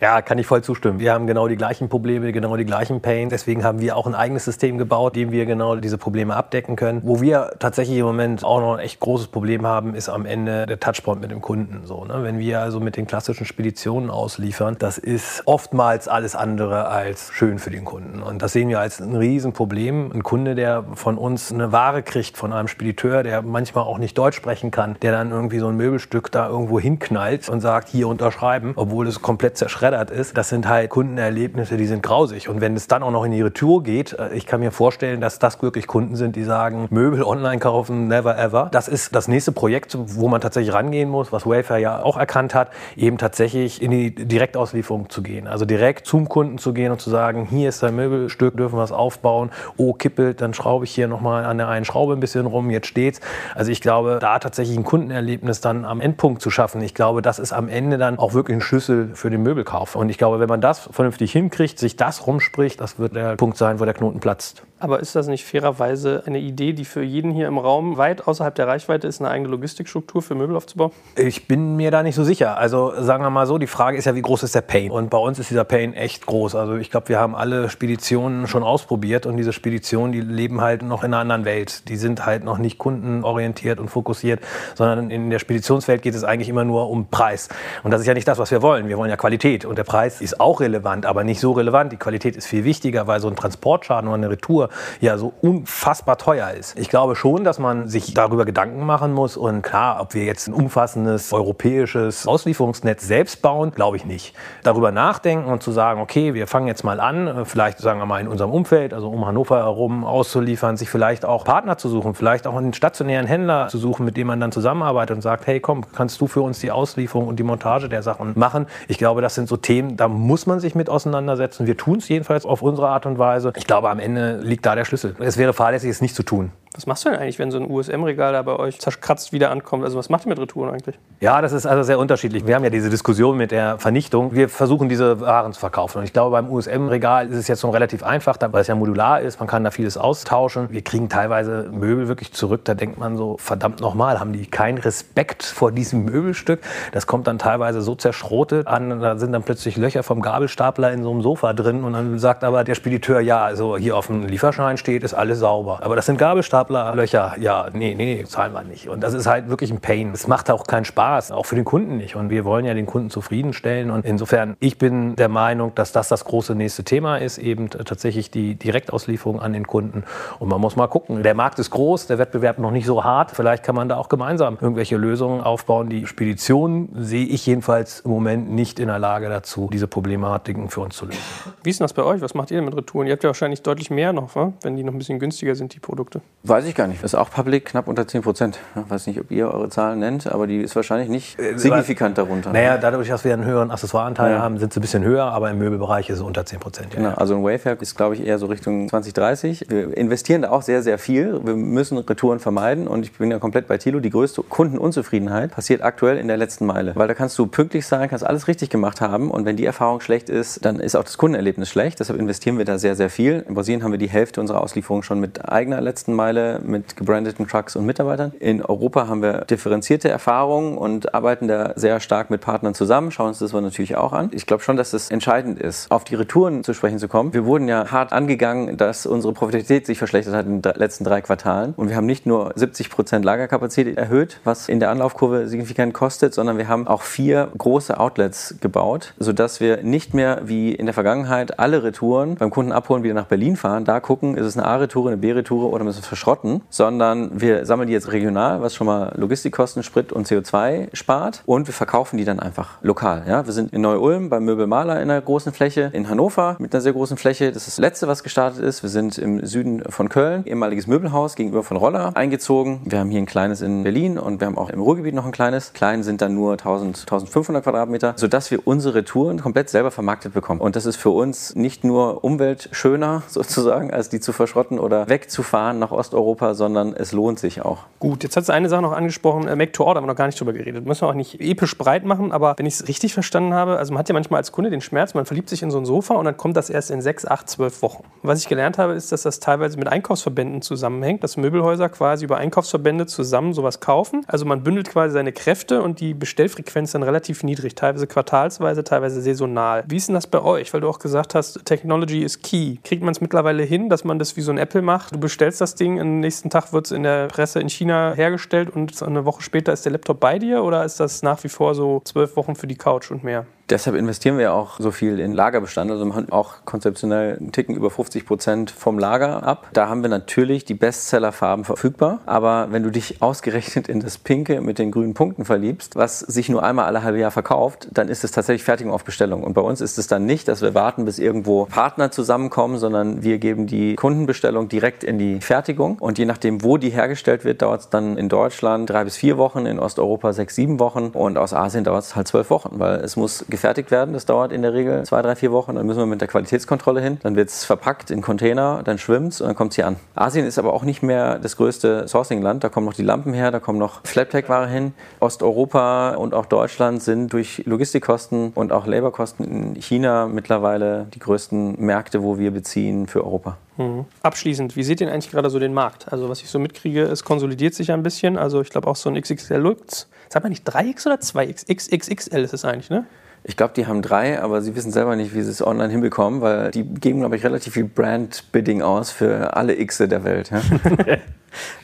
Ja, kann ich voll zustimmen. Wir haben genau die gleichen Probleme, genau die gleichen Pain. Deswegen haben wir auch ein eigenes System gebaut, dem wir genau diese Probleme abdecken können. Wo wir tatsächlich im Moment auch noch ein echt großes Problem haben, ist am Ende der Touchpoint mit dem Kunden. So, ne? Wenn wir also mit den klassischen Speditionen ausliefern, das ist oftmals alles andere als schön für den Kunden. Und das sehen wir als ein Riesenproblem. Ein Kunde, der von uns eine Ware kriegt, von einem Spediteur, der manchmal auch nicht Deutsch sprechen kann, der dann irgendwie so ein Möbelstück da irgendwo hinknallt und sagt, hier unterschreiben, obwohl es komplett zerschreddert ist, das sind halt Kundenerlebnisse, die sind grausig. Und wenn es dann auch noch in ihre Tour geht, äh, ich kann mir vorstellen, dass das wirklich Kunden sind, die sagen, Möbel online kaufen, never ever. Das ist das nächste Projekt, wo man tatsächlich rangehen muss, was Wayfair ja auch erkannt hat, eben tatsächlich in die Direktauslieferung zu gehen. Also direkt zum Kunden zu gehen und zu sagen, hier ist dein Möbelstück, dürfen wir es aufbauen. Oh, kippelt, dann schraube ich hier nochmal an der einen Schraube ein bisschen rum, jetzt steht's. Also ich glaube, da tatsächlich ein Kundenerlebnis dann am Endpunkt zu schaffen, ich glaube, das ist am Ende dann auch wirklich ein Schlüssel für den Möbelkauf. Und ich glaube, wenn man das vernünftig hinkriegt, sich das rumspricht, das wird der Punkt sein, wo der Knoten platzt. Aber ist das nicht fairerweise eine Idee, die für jeden hier im Raum weit außerhalb der Reichweite ist, eine eigene Logistikstruktur für Möbel aufzubauen? Ich bin mir da nicht so sicher. Also sagen wir mal so, die Frage ist ja, wie groß ist der Pain? Und bei uns ist dieser Pain echt groß. Also ich glaube, wir haben alle Speditionen schon ausprobiert und diese Speditionen, die leben halt noch in einer anderen Welt. Die sind halt noch nicht kundenorientiert und fokussiert, sondern in der Speditionswelt geht es eigentlich immer nur um Preis. Und das ist ja nicht das, was wir wollen. Wir wollen ja Qualität und der Preis ist auch relevant, aber nicht so relevant. Die Qualität ist viel wichtiger, weil so ein Transportschaden oder eine Retour Ja so unfassbar teuer ist. Ich glaube schon, dass man sich darüber Gedanken machen muss und klar, ob wir jetzt ein umfassendes europäisches Auslieferungsnetz selbst bauen, glaube ich nicht. Darüber nachdenken und zu sagen, okay, wir fangen jetzt mal an, äh, vielleicht sagen wir mal in unserem Umfeld, also um Hannover herum auszuliefern, sich vielleicht auch Partner zu suchen, vielleicht auch einen stationären Händler zu suchen, mit dem man dann zusammenarbeitet und sagt, hey komm, kannst du für uns die Auslieferung und die Montage der Sachen machen? Ich glaube, das sind so Themen, da muss man sich mit auseinandersetzen. Wir tun es jedenfalls auf unsere Art und Weise. Ich glaube, am Ende liegt da der Schlüssel. Es wäre fahrlässig, es nicht zu tun. Was machst du denn eigentlich, wenn so ein USM-Regal da bei euch zerkratzt wieder ankommt? Also was macht ihr mit Retouren eigentlich? Ja, das ist also sehr unterschiedlich. Wir haben ja diese Diskussion mit der Vernichtung. Wir versuchen diese Waren zu verkaufen. Und ich glaube, beim USM-Regal ist es jetzt schon relativ einfach, weil es ja modular ist. Man kann da vieles austauschen. Wir kriegen teilweise Möbel wirklich zurück. Da denkt man so, verdammt nochmal, haben die keinen Respekt vor diesem Möbelstück? Das kommt dann teilweise so zerschrotet an. Da sind dann plötzlich Löcher vom Gabelstapler in so einem Sofa drin. Und dann sagt aber der Spediteur, ja, also hier auf dem Lieferschein steht, ist alles sauber. Aber das sind Gabelstapler Löcher, ja, nee, nee, nee, zahlen wir nicht. Und das ist halt wirklich ein Pain. Es macht auch keinen Spaß, auch für den Kunden nicht. Und wir wollen ja den Kunden zufriedenstellen. Und insofern, ich bin der Meinung, dass das das große nächste Thema ist, eben tatsächlich die Direktauslieferung an den Kunden. Und man muss mal gucken. Der Markt ist groß, der Wettbewerb noch nicht so hart. Vielleicht kann man da auch gemeinsam irgendwelche Lösungen aufbauen. Die Spedition sehe ich jedenfalls im Moment nicht in der Lage dazu, diese Problematiken für uns zu lösen. Wie ist denn das bei euch? Was macht ihr denn mit Retouren? Ihr habt ja wahrscheinlich deutlich mehr noch, wenn die noch ein bisschen günstiger sind, die Produkte. Weiß ich gar nicht. Das ist auch public, knapp unter 10 Prozent. Ich weiß nicht, ob ihr eure Zahlen nennt, aber die ist wahrscheinlich nicht äh, signifikant darunter. Naja, dadurch, dass wir einen höheren Accessoireanteil ja. haben, sind sie ein bisschen höher, aber im Möbelbereich ist es unter 10 Prozent. Ja. Genau, also ein Wayfair ist, glaube ich, eher so Richtung 2030. Wir investieren da auch sehr, sehr viel. Wir müssen Retouren vermeiden und ich bin ja komplett bei Thilo. Die größte Kundenunzufriedenheit passiert aktuell in der letzten Meile. Weil da kannst du pünktlich sein, kannst alles richtig gemacht haben und wenn die Erfahrung schlecht ist, dann ist auch das Kundenerlebnis schlecht. Deshalb investieren wir da sehr, sehr viel. In Brasilien haben wir die Hälfte unserer Auslieferung schon mit eigener letzten Meile, mit gebrandeten Trucks und Mitarbeitern. In Europa haben wir differenzierte Erfahrungen und arbeiten da sehr stark mit Partnern zusammen, schauen uns das natürlich auch an. Ich glaube schon, dass es entscheidend ist, auf die Retouren zu sprechen zu kommen. Wir wurden ja hart angegangen, dass unsere Profitabilität sich verschlechtert hat in den letzten drei Quartalen. Und wir haben nicht nur 70 Prozent Lagerkapazität erhöht, was in der Anlaufkurve signifikant kostet, sondern wir haben auch vier große Outlets gebaut, sodass wir nicht mehr wie in der Vergangenheit alle Retouren beim Kunden abholen, wieder nach Berlin fahren, da gucken, ist es eine A-Retour, eine B-Retour oder müssen wir es verschrotten, sondern wir sammeln die jetzt regional, was schon mal Logistikkosten, Sprit und CO2 spart. Und wir verkaufen die dann einfach lokal. Ja? Wir sind in Neu-Ulm beim Möbelmaler in einer großen Fläche, in Hannover mit einer sehr großen Fläche. Das ist das letzte, was gestartet ist. Wir sind im Süden von Köln, ehemaliges Möbelhaus gegenüber von Roller eingezogen. Wir haben hier ein kleines in Berlin und wir haben auch im Ruhrgebiet noch ein kleines. Klein sind dann nur 1000, 1500 Quadratmeter, sodass wir unsere Touren komplett selber vermarktet bekommen. Und das ist für uns nicht nur umweltschöner sozusagen, als die zu verschrotten oder wegzufahren nach Osteuropa, sondern es lohnt sich auch. Gut, jetzt hat du eine Sache noch angesprochen, äh, Make to Order, haben wir noch gar nicht drüber geredet. Müssen wir auch nicht episch breit machen, aber wenn ich es richtig verstanden habe, also man hat ja manchmal als Kunde den Schmerz, man verliebt sich in so ein Sofa und dann kommt das erst in sechs, acht, zwölf Wochen. Was ich gelernt habe, ist, dass das teilweise mit Einkaufsverbänden zusammenhängt, dass Möbelhäuser quasi über Einkaufsverbände zusammen sowas kaufen. Also man bündelt quasi seine Kräfte und die Bestellfrequenz dann relativ niedrig, teilweise quartalsweise, teilweise saisonal. Wie ist denn das bei euch? Weil du auch gesagt hast, Technology is key. Kriegt man es mittlerweile hin, dass man das wie so ein Apple macht? Du bestellst das Ding, am nächsten Tag wird es in der Presse in China hergestellt und eine Woche später ist der Laptop bei dir oder ist das nach wie vor so zwölf Wochen für die Couch und mehr? Deshalb investieren wir ja auch so viel in Lagerbestand. Also haben auch konzeptionell einen Ticken über 50 Prozent vom Lager ab. Da haben wir natürlich die Bestsellerfarben verfügbar. Aber wenn du dich ausgerechnet in das Pinke mit den grünen Punkten verliebst, was sich nur einmal alle halbe Jahr verkauft, dann ist es tatsächlich Fertigung auf Bestellung. Und bei uns ist es dann nicht, dass wir warten, bis irgendwo Partner zusammenkommen, sondern wir geben die Kundenbestellung direkt in die Fertigung. Und je nachdem, wo die hergestellt wird, dauert es dann in Deutschland drei bis vier Wochen, in Osteuropa sechs, sieben Wochen und aus Asien dauert es halt zwölf Wochen, weil es muss gefertigt werden. Das dauert in der Regel zwei, drei, vier Wochen. Dann müssen wir mit der Qualitätskontrolle hin. Dann wird es verpackt in Container, dann schwimmt es und dann kommt es hier an. Asien ist aber auch nicht mehr das größte Sourcing-Land. Da kommen noch die Lampen her, da kommen noch Flatpack-Ware hin. Osteuropa und auch Deutschland sind durch Logistikkosten und auch Laborkosten in China mittlerweile die größten Märkte, wo wir beziehen für Europa. Mhm. Abschließend, wie seht ihr eigentlich gerade so den Markt? Also was ich so mitkriege, es konsolidiert sich ein bisschen. Also ich glaube auch so ein XXL Lux. Sagt man nicht 3X oder 2X? XXXL ist es eigentlich, ne? Ich glaube, die haben drei, aber sie wissen selber nicht, wie sie es online hinbekommen, weil die geben, glaube ich, relativ viel Brand-Bidding aus für alle Xe der Welt. Ja?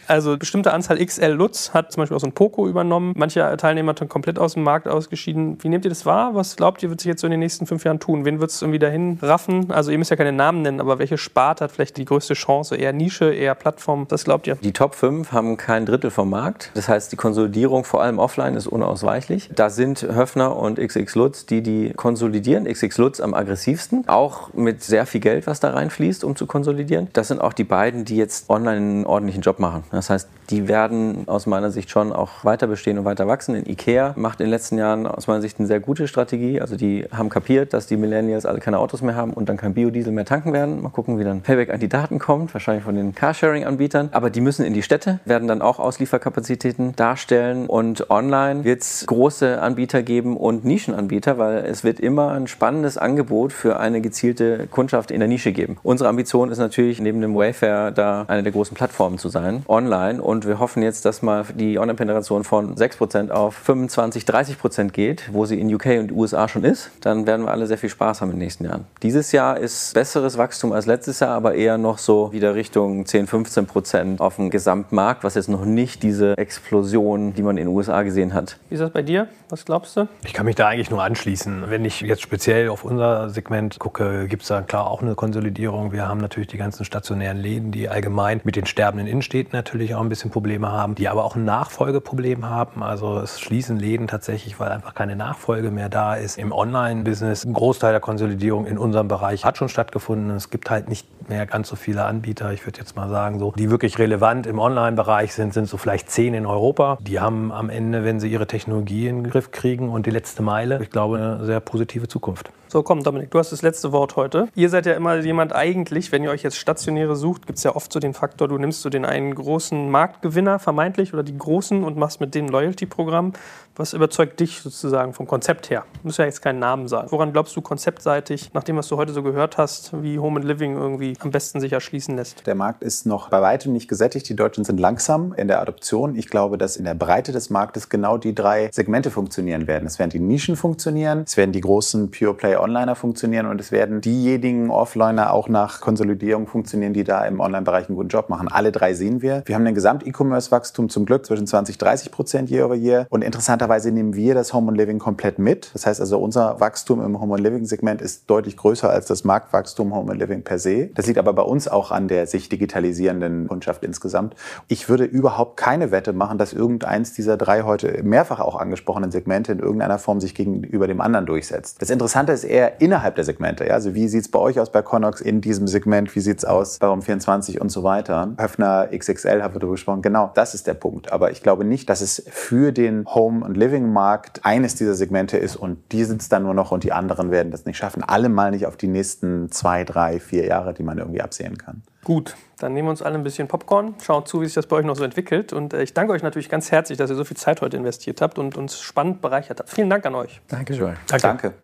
Also bestimmte Anzahl XL Lutz hat zum Beispiel auch so ein Poco übernommen. Manche Teilnehmer sind komplett aus dem Markt ausgeschieden. Wie nehmt ihr das wahr? Was glaubt ihr, wird sich jetzt so in den nächsten fünf Jahren tun? Wen wird es irgendwie dahin raffen? Also ihr müsst ja keine Namen nennen, aber welche Sparte hat vielleicht die größte Chance? Eher Nische, eher Plattform? Was glaubt ihr? Die Top 5 haben kein Drittel vom Markt. Das heißt, die Konsolidierung vor allem offline ist unausweichlich. Da sind Höfner und XX Lutz, die die konsolidieren. XX Lutz am aggressivsten. Auch mit sehr viel Geld, was da reinfließt, um zu konsolidieren. Das sind auch die beiden, die jetzt online einen ordentlichen Job machen. Das heißt, die werden aus meiner Sicht schon auch weiter bestehen und weiter wachsen. In Ikea macht in den letzten Jahren aus meiner Sicht eine sehr gute Strategie. Also die haben kapiert, dass die Millennials alle keine Autos mehr haben und dann kein Biodiesel mehr tanken werden. Mal gucken, wie dann Payback an die Daten kommt, wahrscheinlich von den Carsharing-Anbietern. Aber die müssen in die Städte, werden dann auch Auslieferkapazitäten darstellen und online wird es große Anbieter geben und Nischenanbieter, weil es wird immer ein spannendes Angebot für eine gezielte Kundschaft in der Nische geben. Unsere Ambition ist natürlich neben dem Wayfair da eine der großen Plattformen zu sein, online und wir hoffen jetzt, dass mal die Online-Penetration von 6% auf 25, 30% geht, wo sie in UK und USA schon ist. Dann werden wir alle sehr viel Spaß haben in den nächsten Jahren. Dieses Jahr ist besseres Wachstum als letztes Jahr, aber eher noch so wieder Richtung 10, 15% auf dem Gesamtmarkt, was jetzt noch nicht diese Explosion, die man in den USA gesehen hat. Wie ist das bei dir? Was glaubst du? Ich kann mich da eigentlich nur anschließen. Wenn ich jetzt speziell auf unser Segment gucke, gibt es da klar auch eine Konsolidierung. Wir haben natürlich die ganzen stationären Läden, die allgemein mit den sterbenden Innenstädten natürlich auch ein bisschen Probleme haben, die aber auch ein Nachfolgeproblem haben. Also es schließen Läden tatsächlich, weil einfach keine Nachfolge mehr da ist. Im Online-Business, ein Großteil der Konsolidierung in unserem Bereich hat schon stattgefunden. Es gibt halt nicht mehr ganz so viele Anbieter, ich würde jetzt mal sagen, so, die wirklich relevant im Online-Bereich sind, sind so vielleicht zehn in Europa. Die haben am Ende, wenn sie ihre Technologie in den Griff kriegen und die letzte Meile, ich glaube, eine sehr positive Zukunft. So, komm, Dominik, du hast das letzte Wort heute. Ihr seid ja immer jemand eigentlich, wenn ihr euch jetzt Stationäre sucht, gibt es ja oft so den Faktor, du nimmst so den einen großen Marktgewinner vermeintlich oder die großen und machst mit dem Loyalty-Programm. Was überzeugt dich sozusagen vom Konzept her? Muss ja jetzt keinen Namen sagen. Woran glaubst du konzeptseitig, nach dem, was du heute so gehört hast, wie Home and Living irgendwie am besten sich erschließen lässt? Der Markt ist noch bei weitem nicht gesättigt. Die Deutschen sind langsam in der Adoption. Ich glaube, dass in der Breite des Marktes genau die drei Segmente funktionieren werden. Es werden die Nischen funktionieren, es werden die großen Pure Play Onliner funktionieren und es werden diejenigen Offliner auch nach Konsolidierung funktionieren, die da im Online-Bereich einen guten Job machen. Alle drei sehen wir. Wir haben ein Gesamt-E-Commerce-Wachstum zum Glück zwischen 20 30 Prozent year over year und interessanterweise nehmen wir das Home and Living komplett mit. Das heißt also, unser Wachstum im Home and Living Segment ist deutlich größer als das Marktwachstum Home and Living per se. Das liegt aber bei uns auch an der sich digitalisierenden Kundschaft insgesamt. Ich würde überhaupt keine Wette machen, dass irgendeins dieser drei heute mehrfach auch angesprochenen Segmente in irgendeiner Form sich gegenüber dem anderen durchsetzt. Das Interessante ist eher innerhalb der Segmente. Ja? Also wie sieht es bei euch aus bei Connox in diesem Segment? Wie sieht es aus bei Raum24 und so weiter? Höfner XXL haben wir darüber gesprochen. Genau, das ist der Punkt. Aber ich glaube nicht, dass es für den Home- und Living-Markt eines dieser Segmente ist und die sind es dann nur noch und die anderen werden das nicht schaffen. Alle mal nicht auf die nächsten zwei, drei, vier Jahre, die man irgendwie absehen kann. Gut, dann nehmen wir uns alle ein bisschen Popcorn, schauen zu, wie sich das bei euch noch so entwickelt. Und äh, ich danke euch natürlich ganz herzlich, dass ihr so viel Zeit heute investiert habt und uns spannend bereichert habt. Vielen Dank an euch. Danke schön. Danke.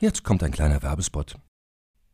Jetzt kommt ein kleiner Werbespot.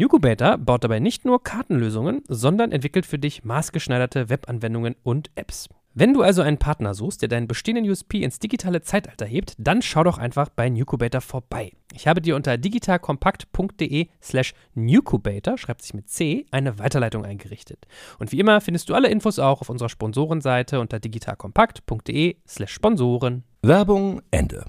Nucubator baut dabei nicht nur Kartenlösungen, sondern entwickelt für dich maßgeschneiderte Webanwendungen und Apps. Wenn du also einen Partner suchst, der deinen bestehenden USP ins digitale Zeitalter hebt, dann schau doch einfach bei Nucubator vorbei. Ich habe dir unter digitalkompakt.de slash Nucubator, schreibt sich mit C, eine Weiterleitung eingerichtet. Und wie immer findest du alle Infos auch auf unserer Sponsorenseite unter digitalkompakt.de slash Sponsoren. Werbung Ende.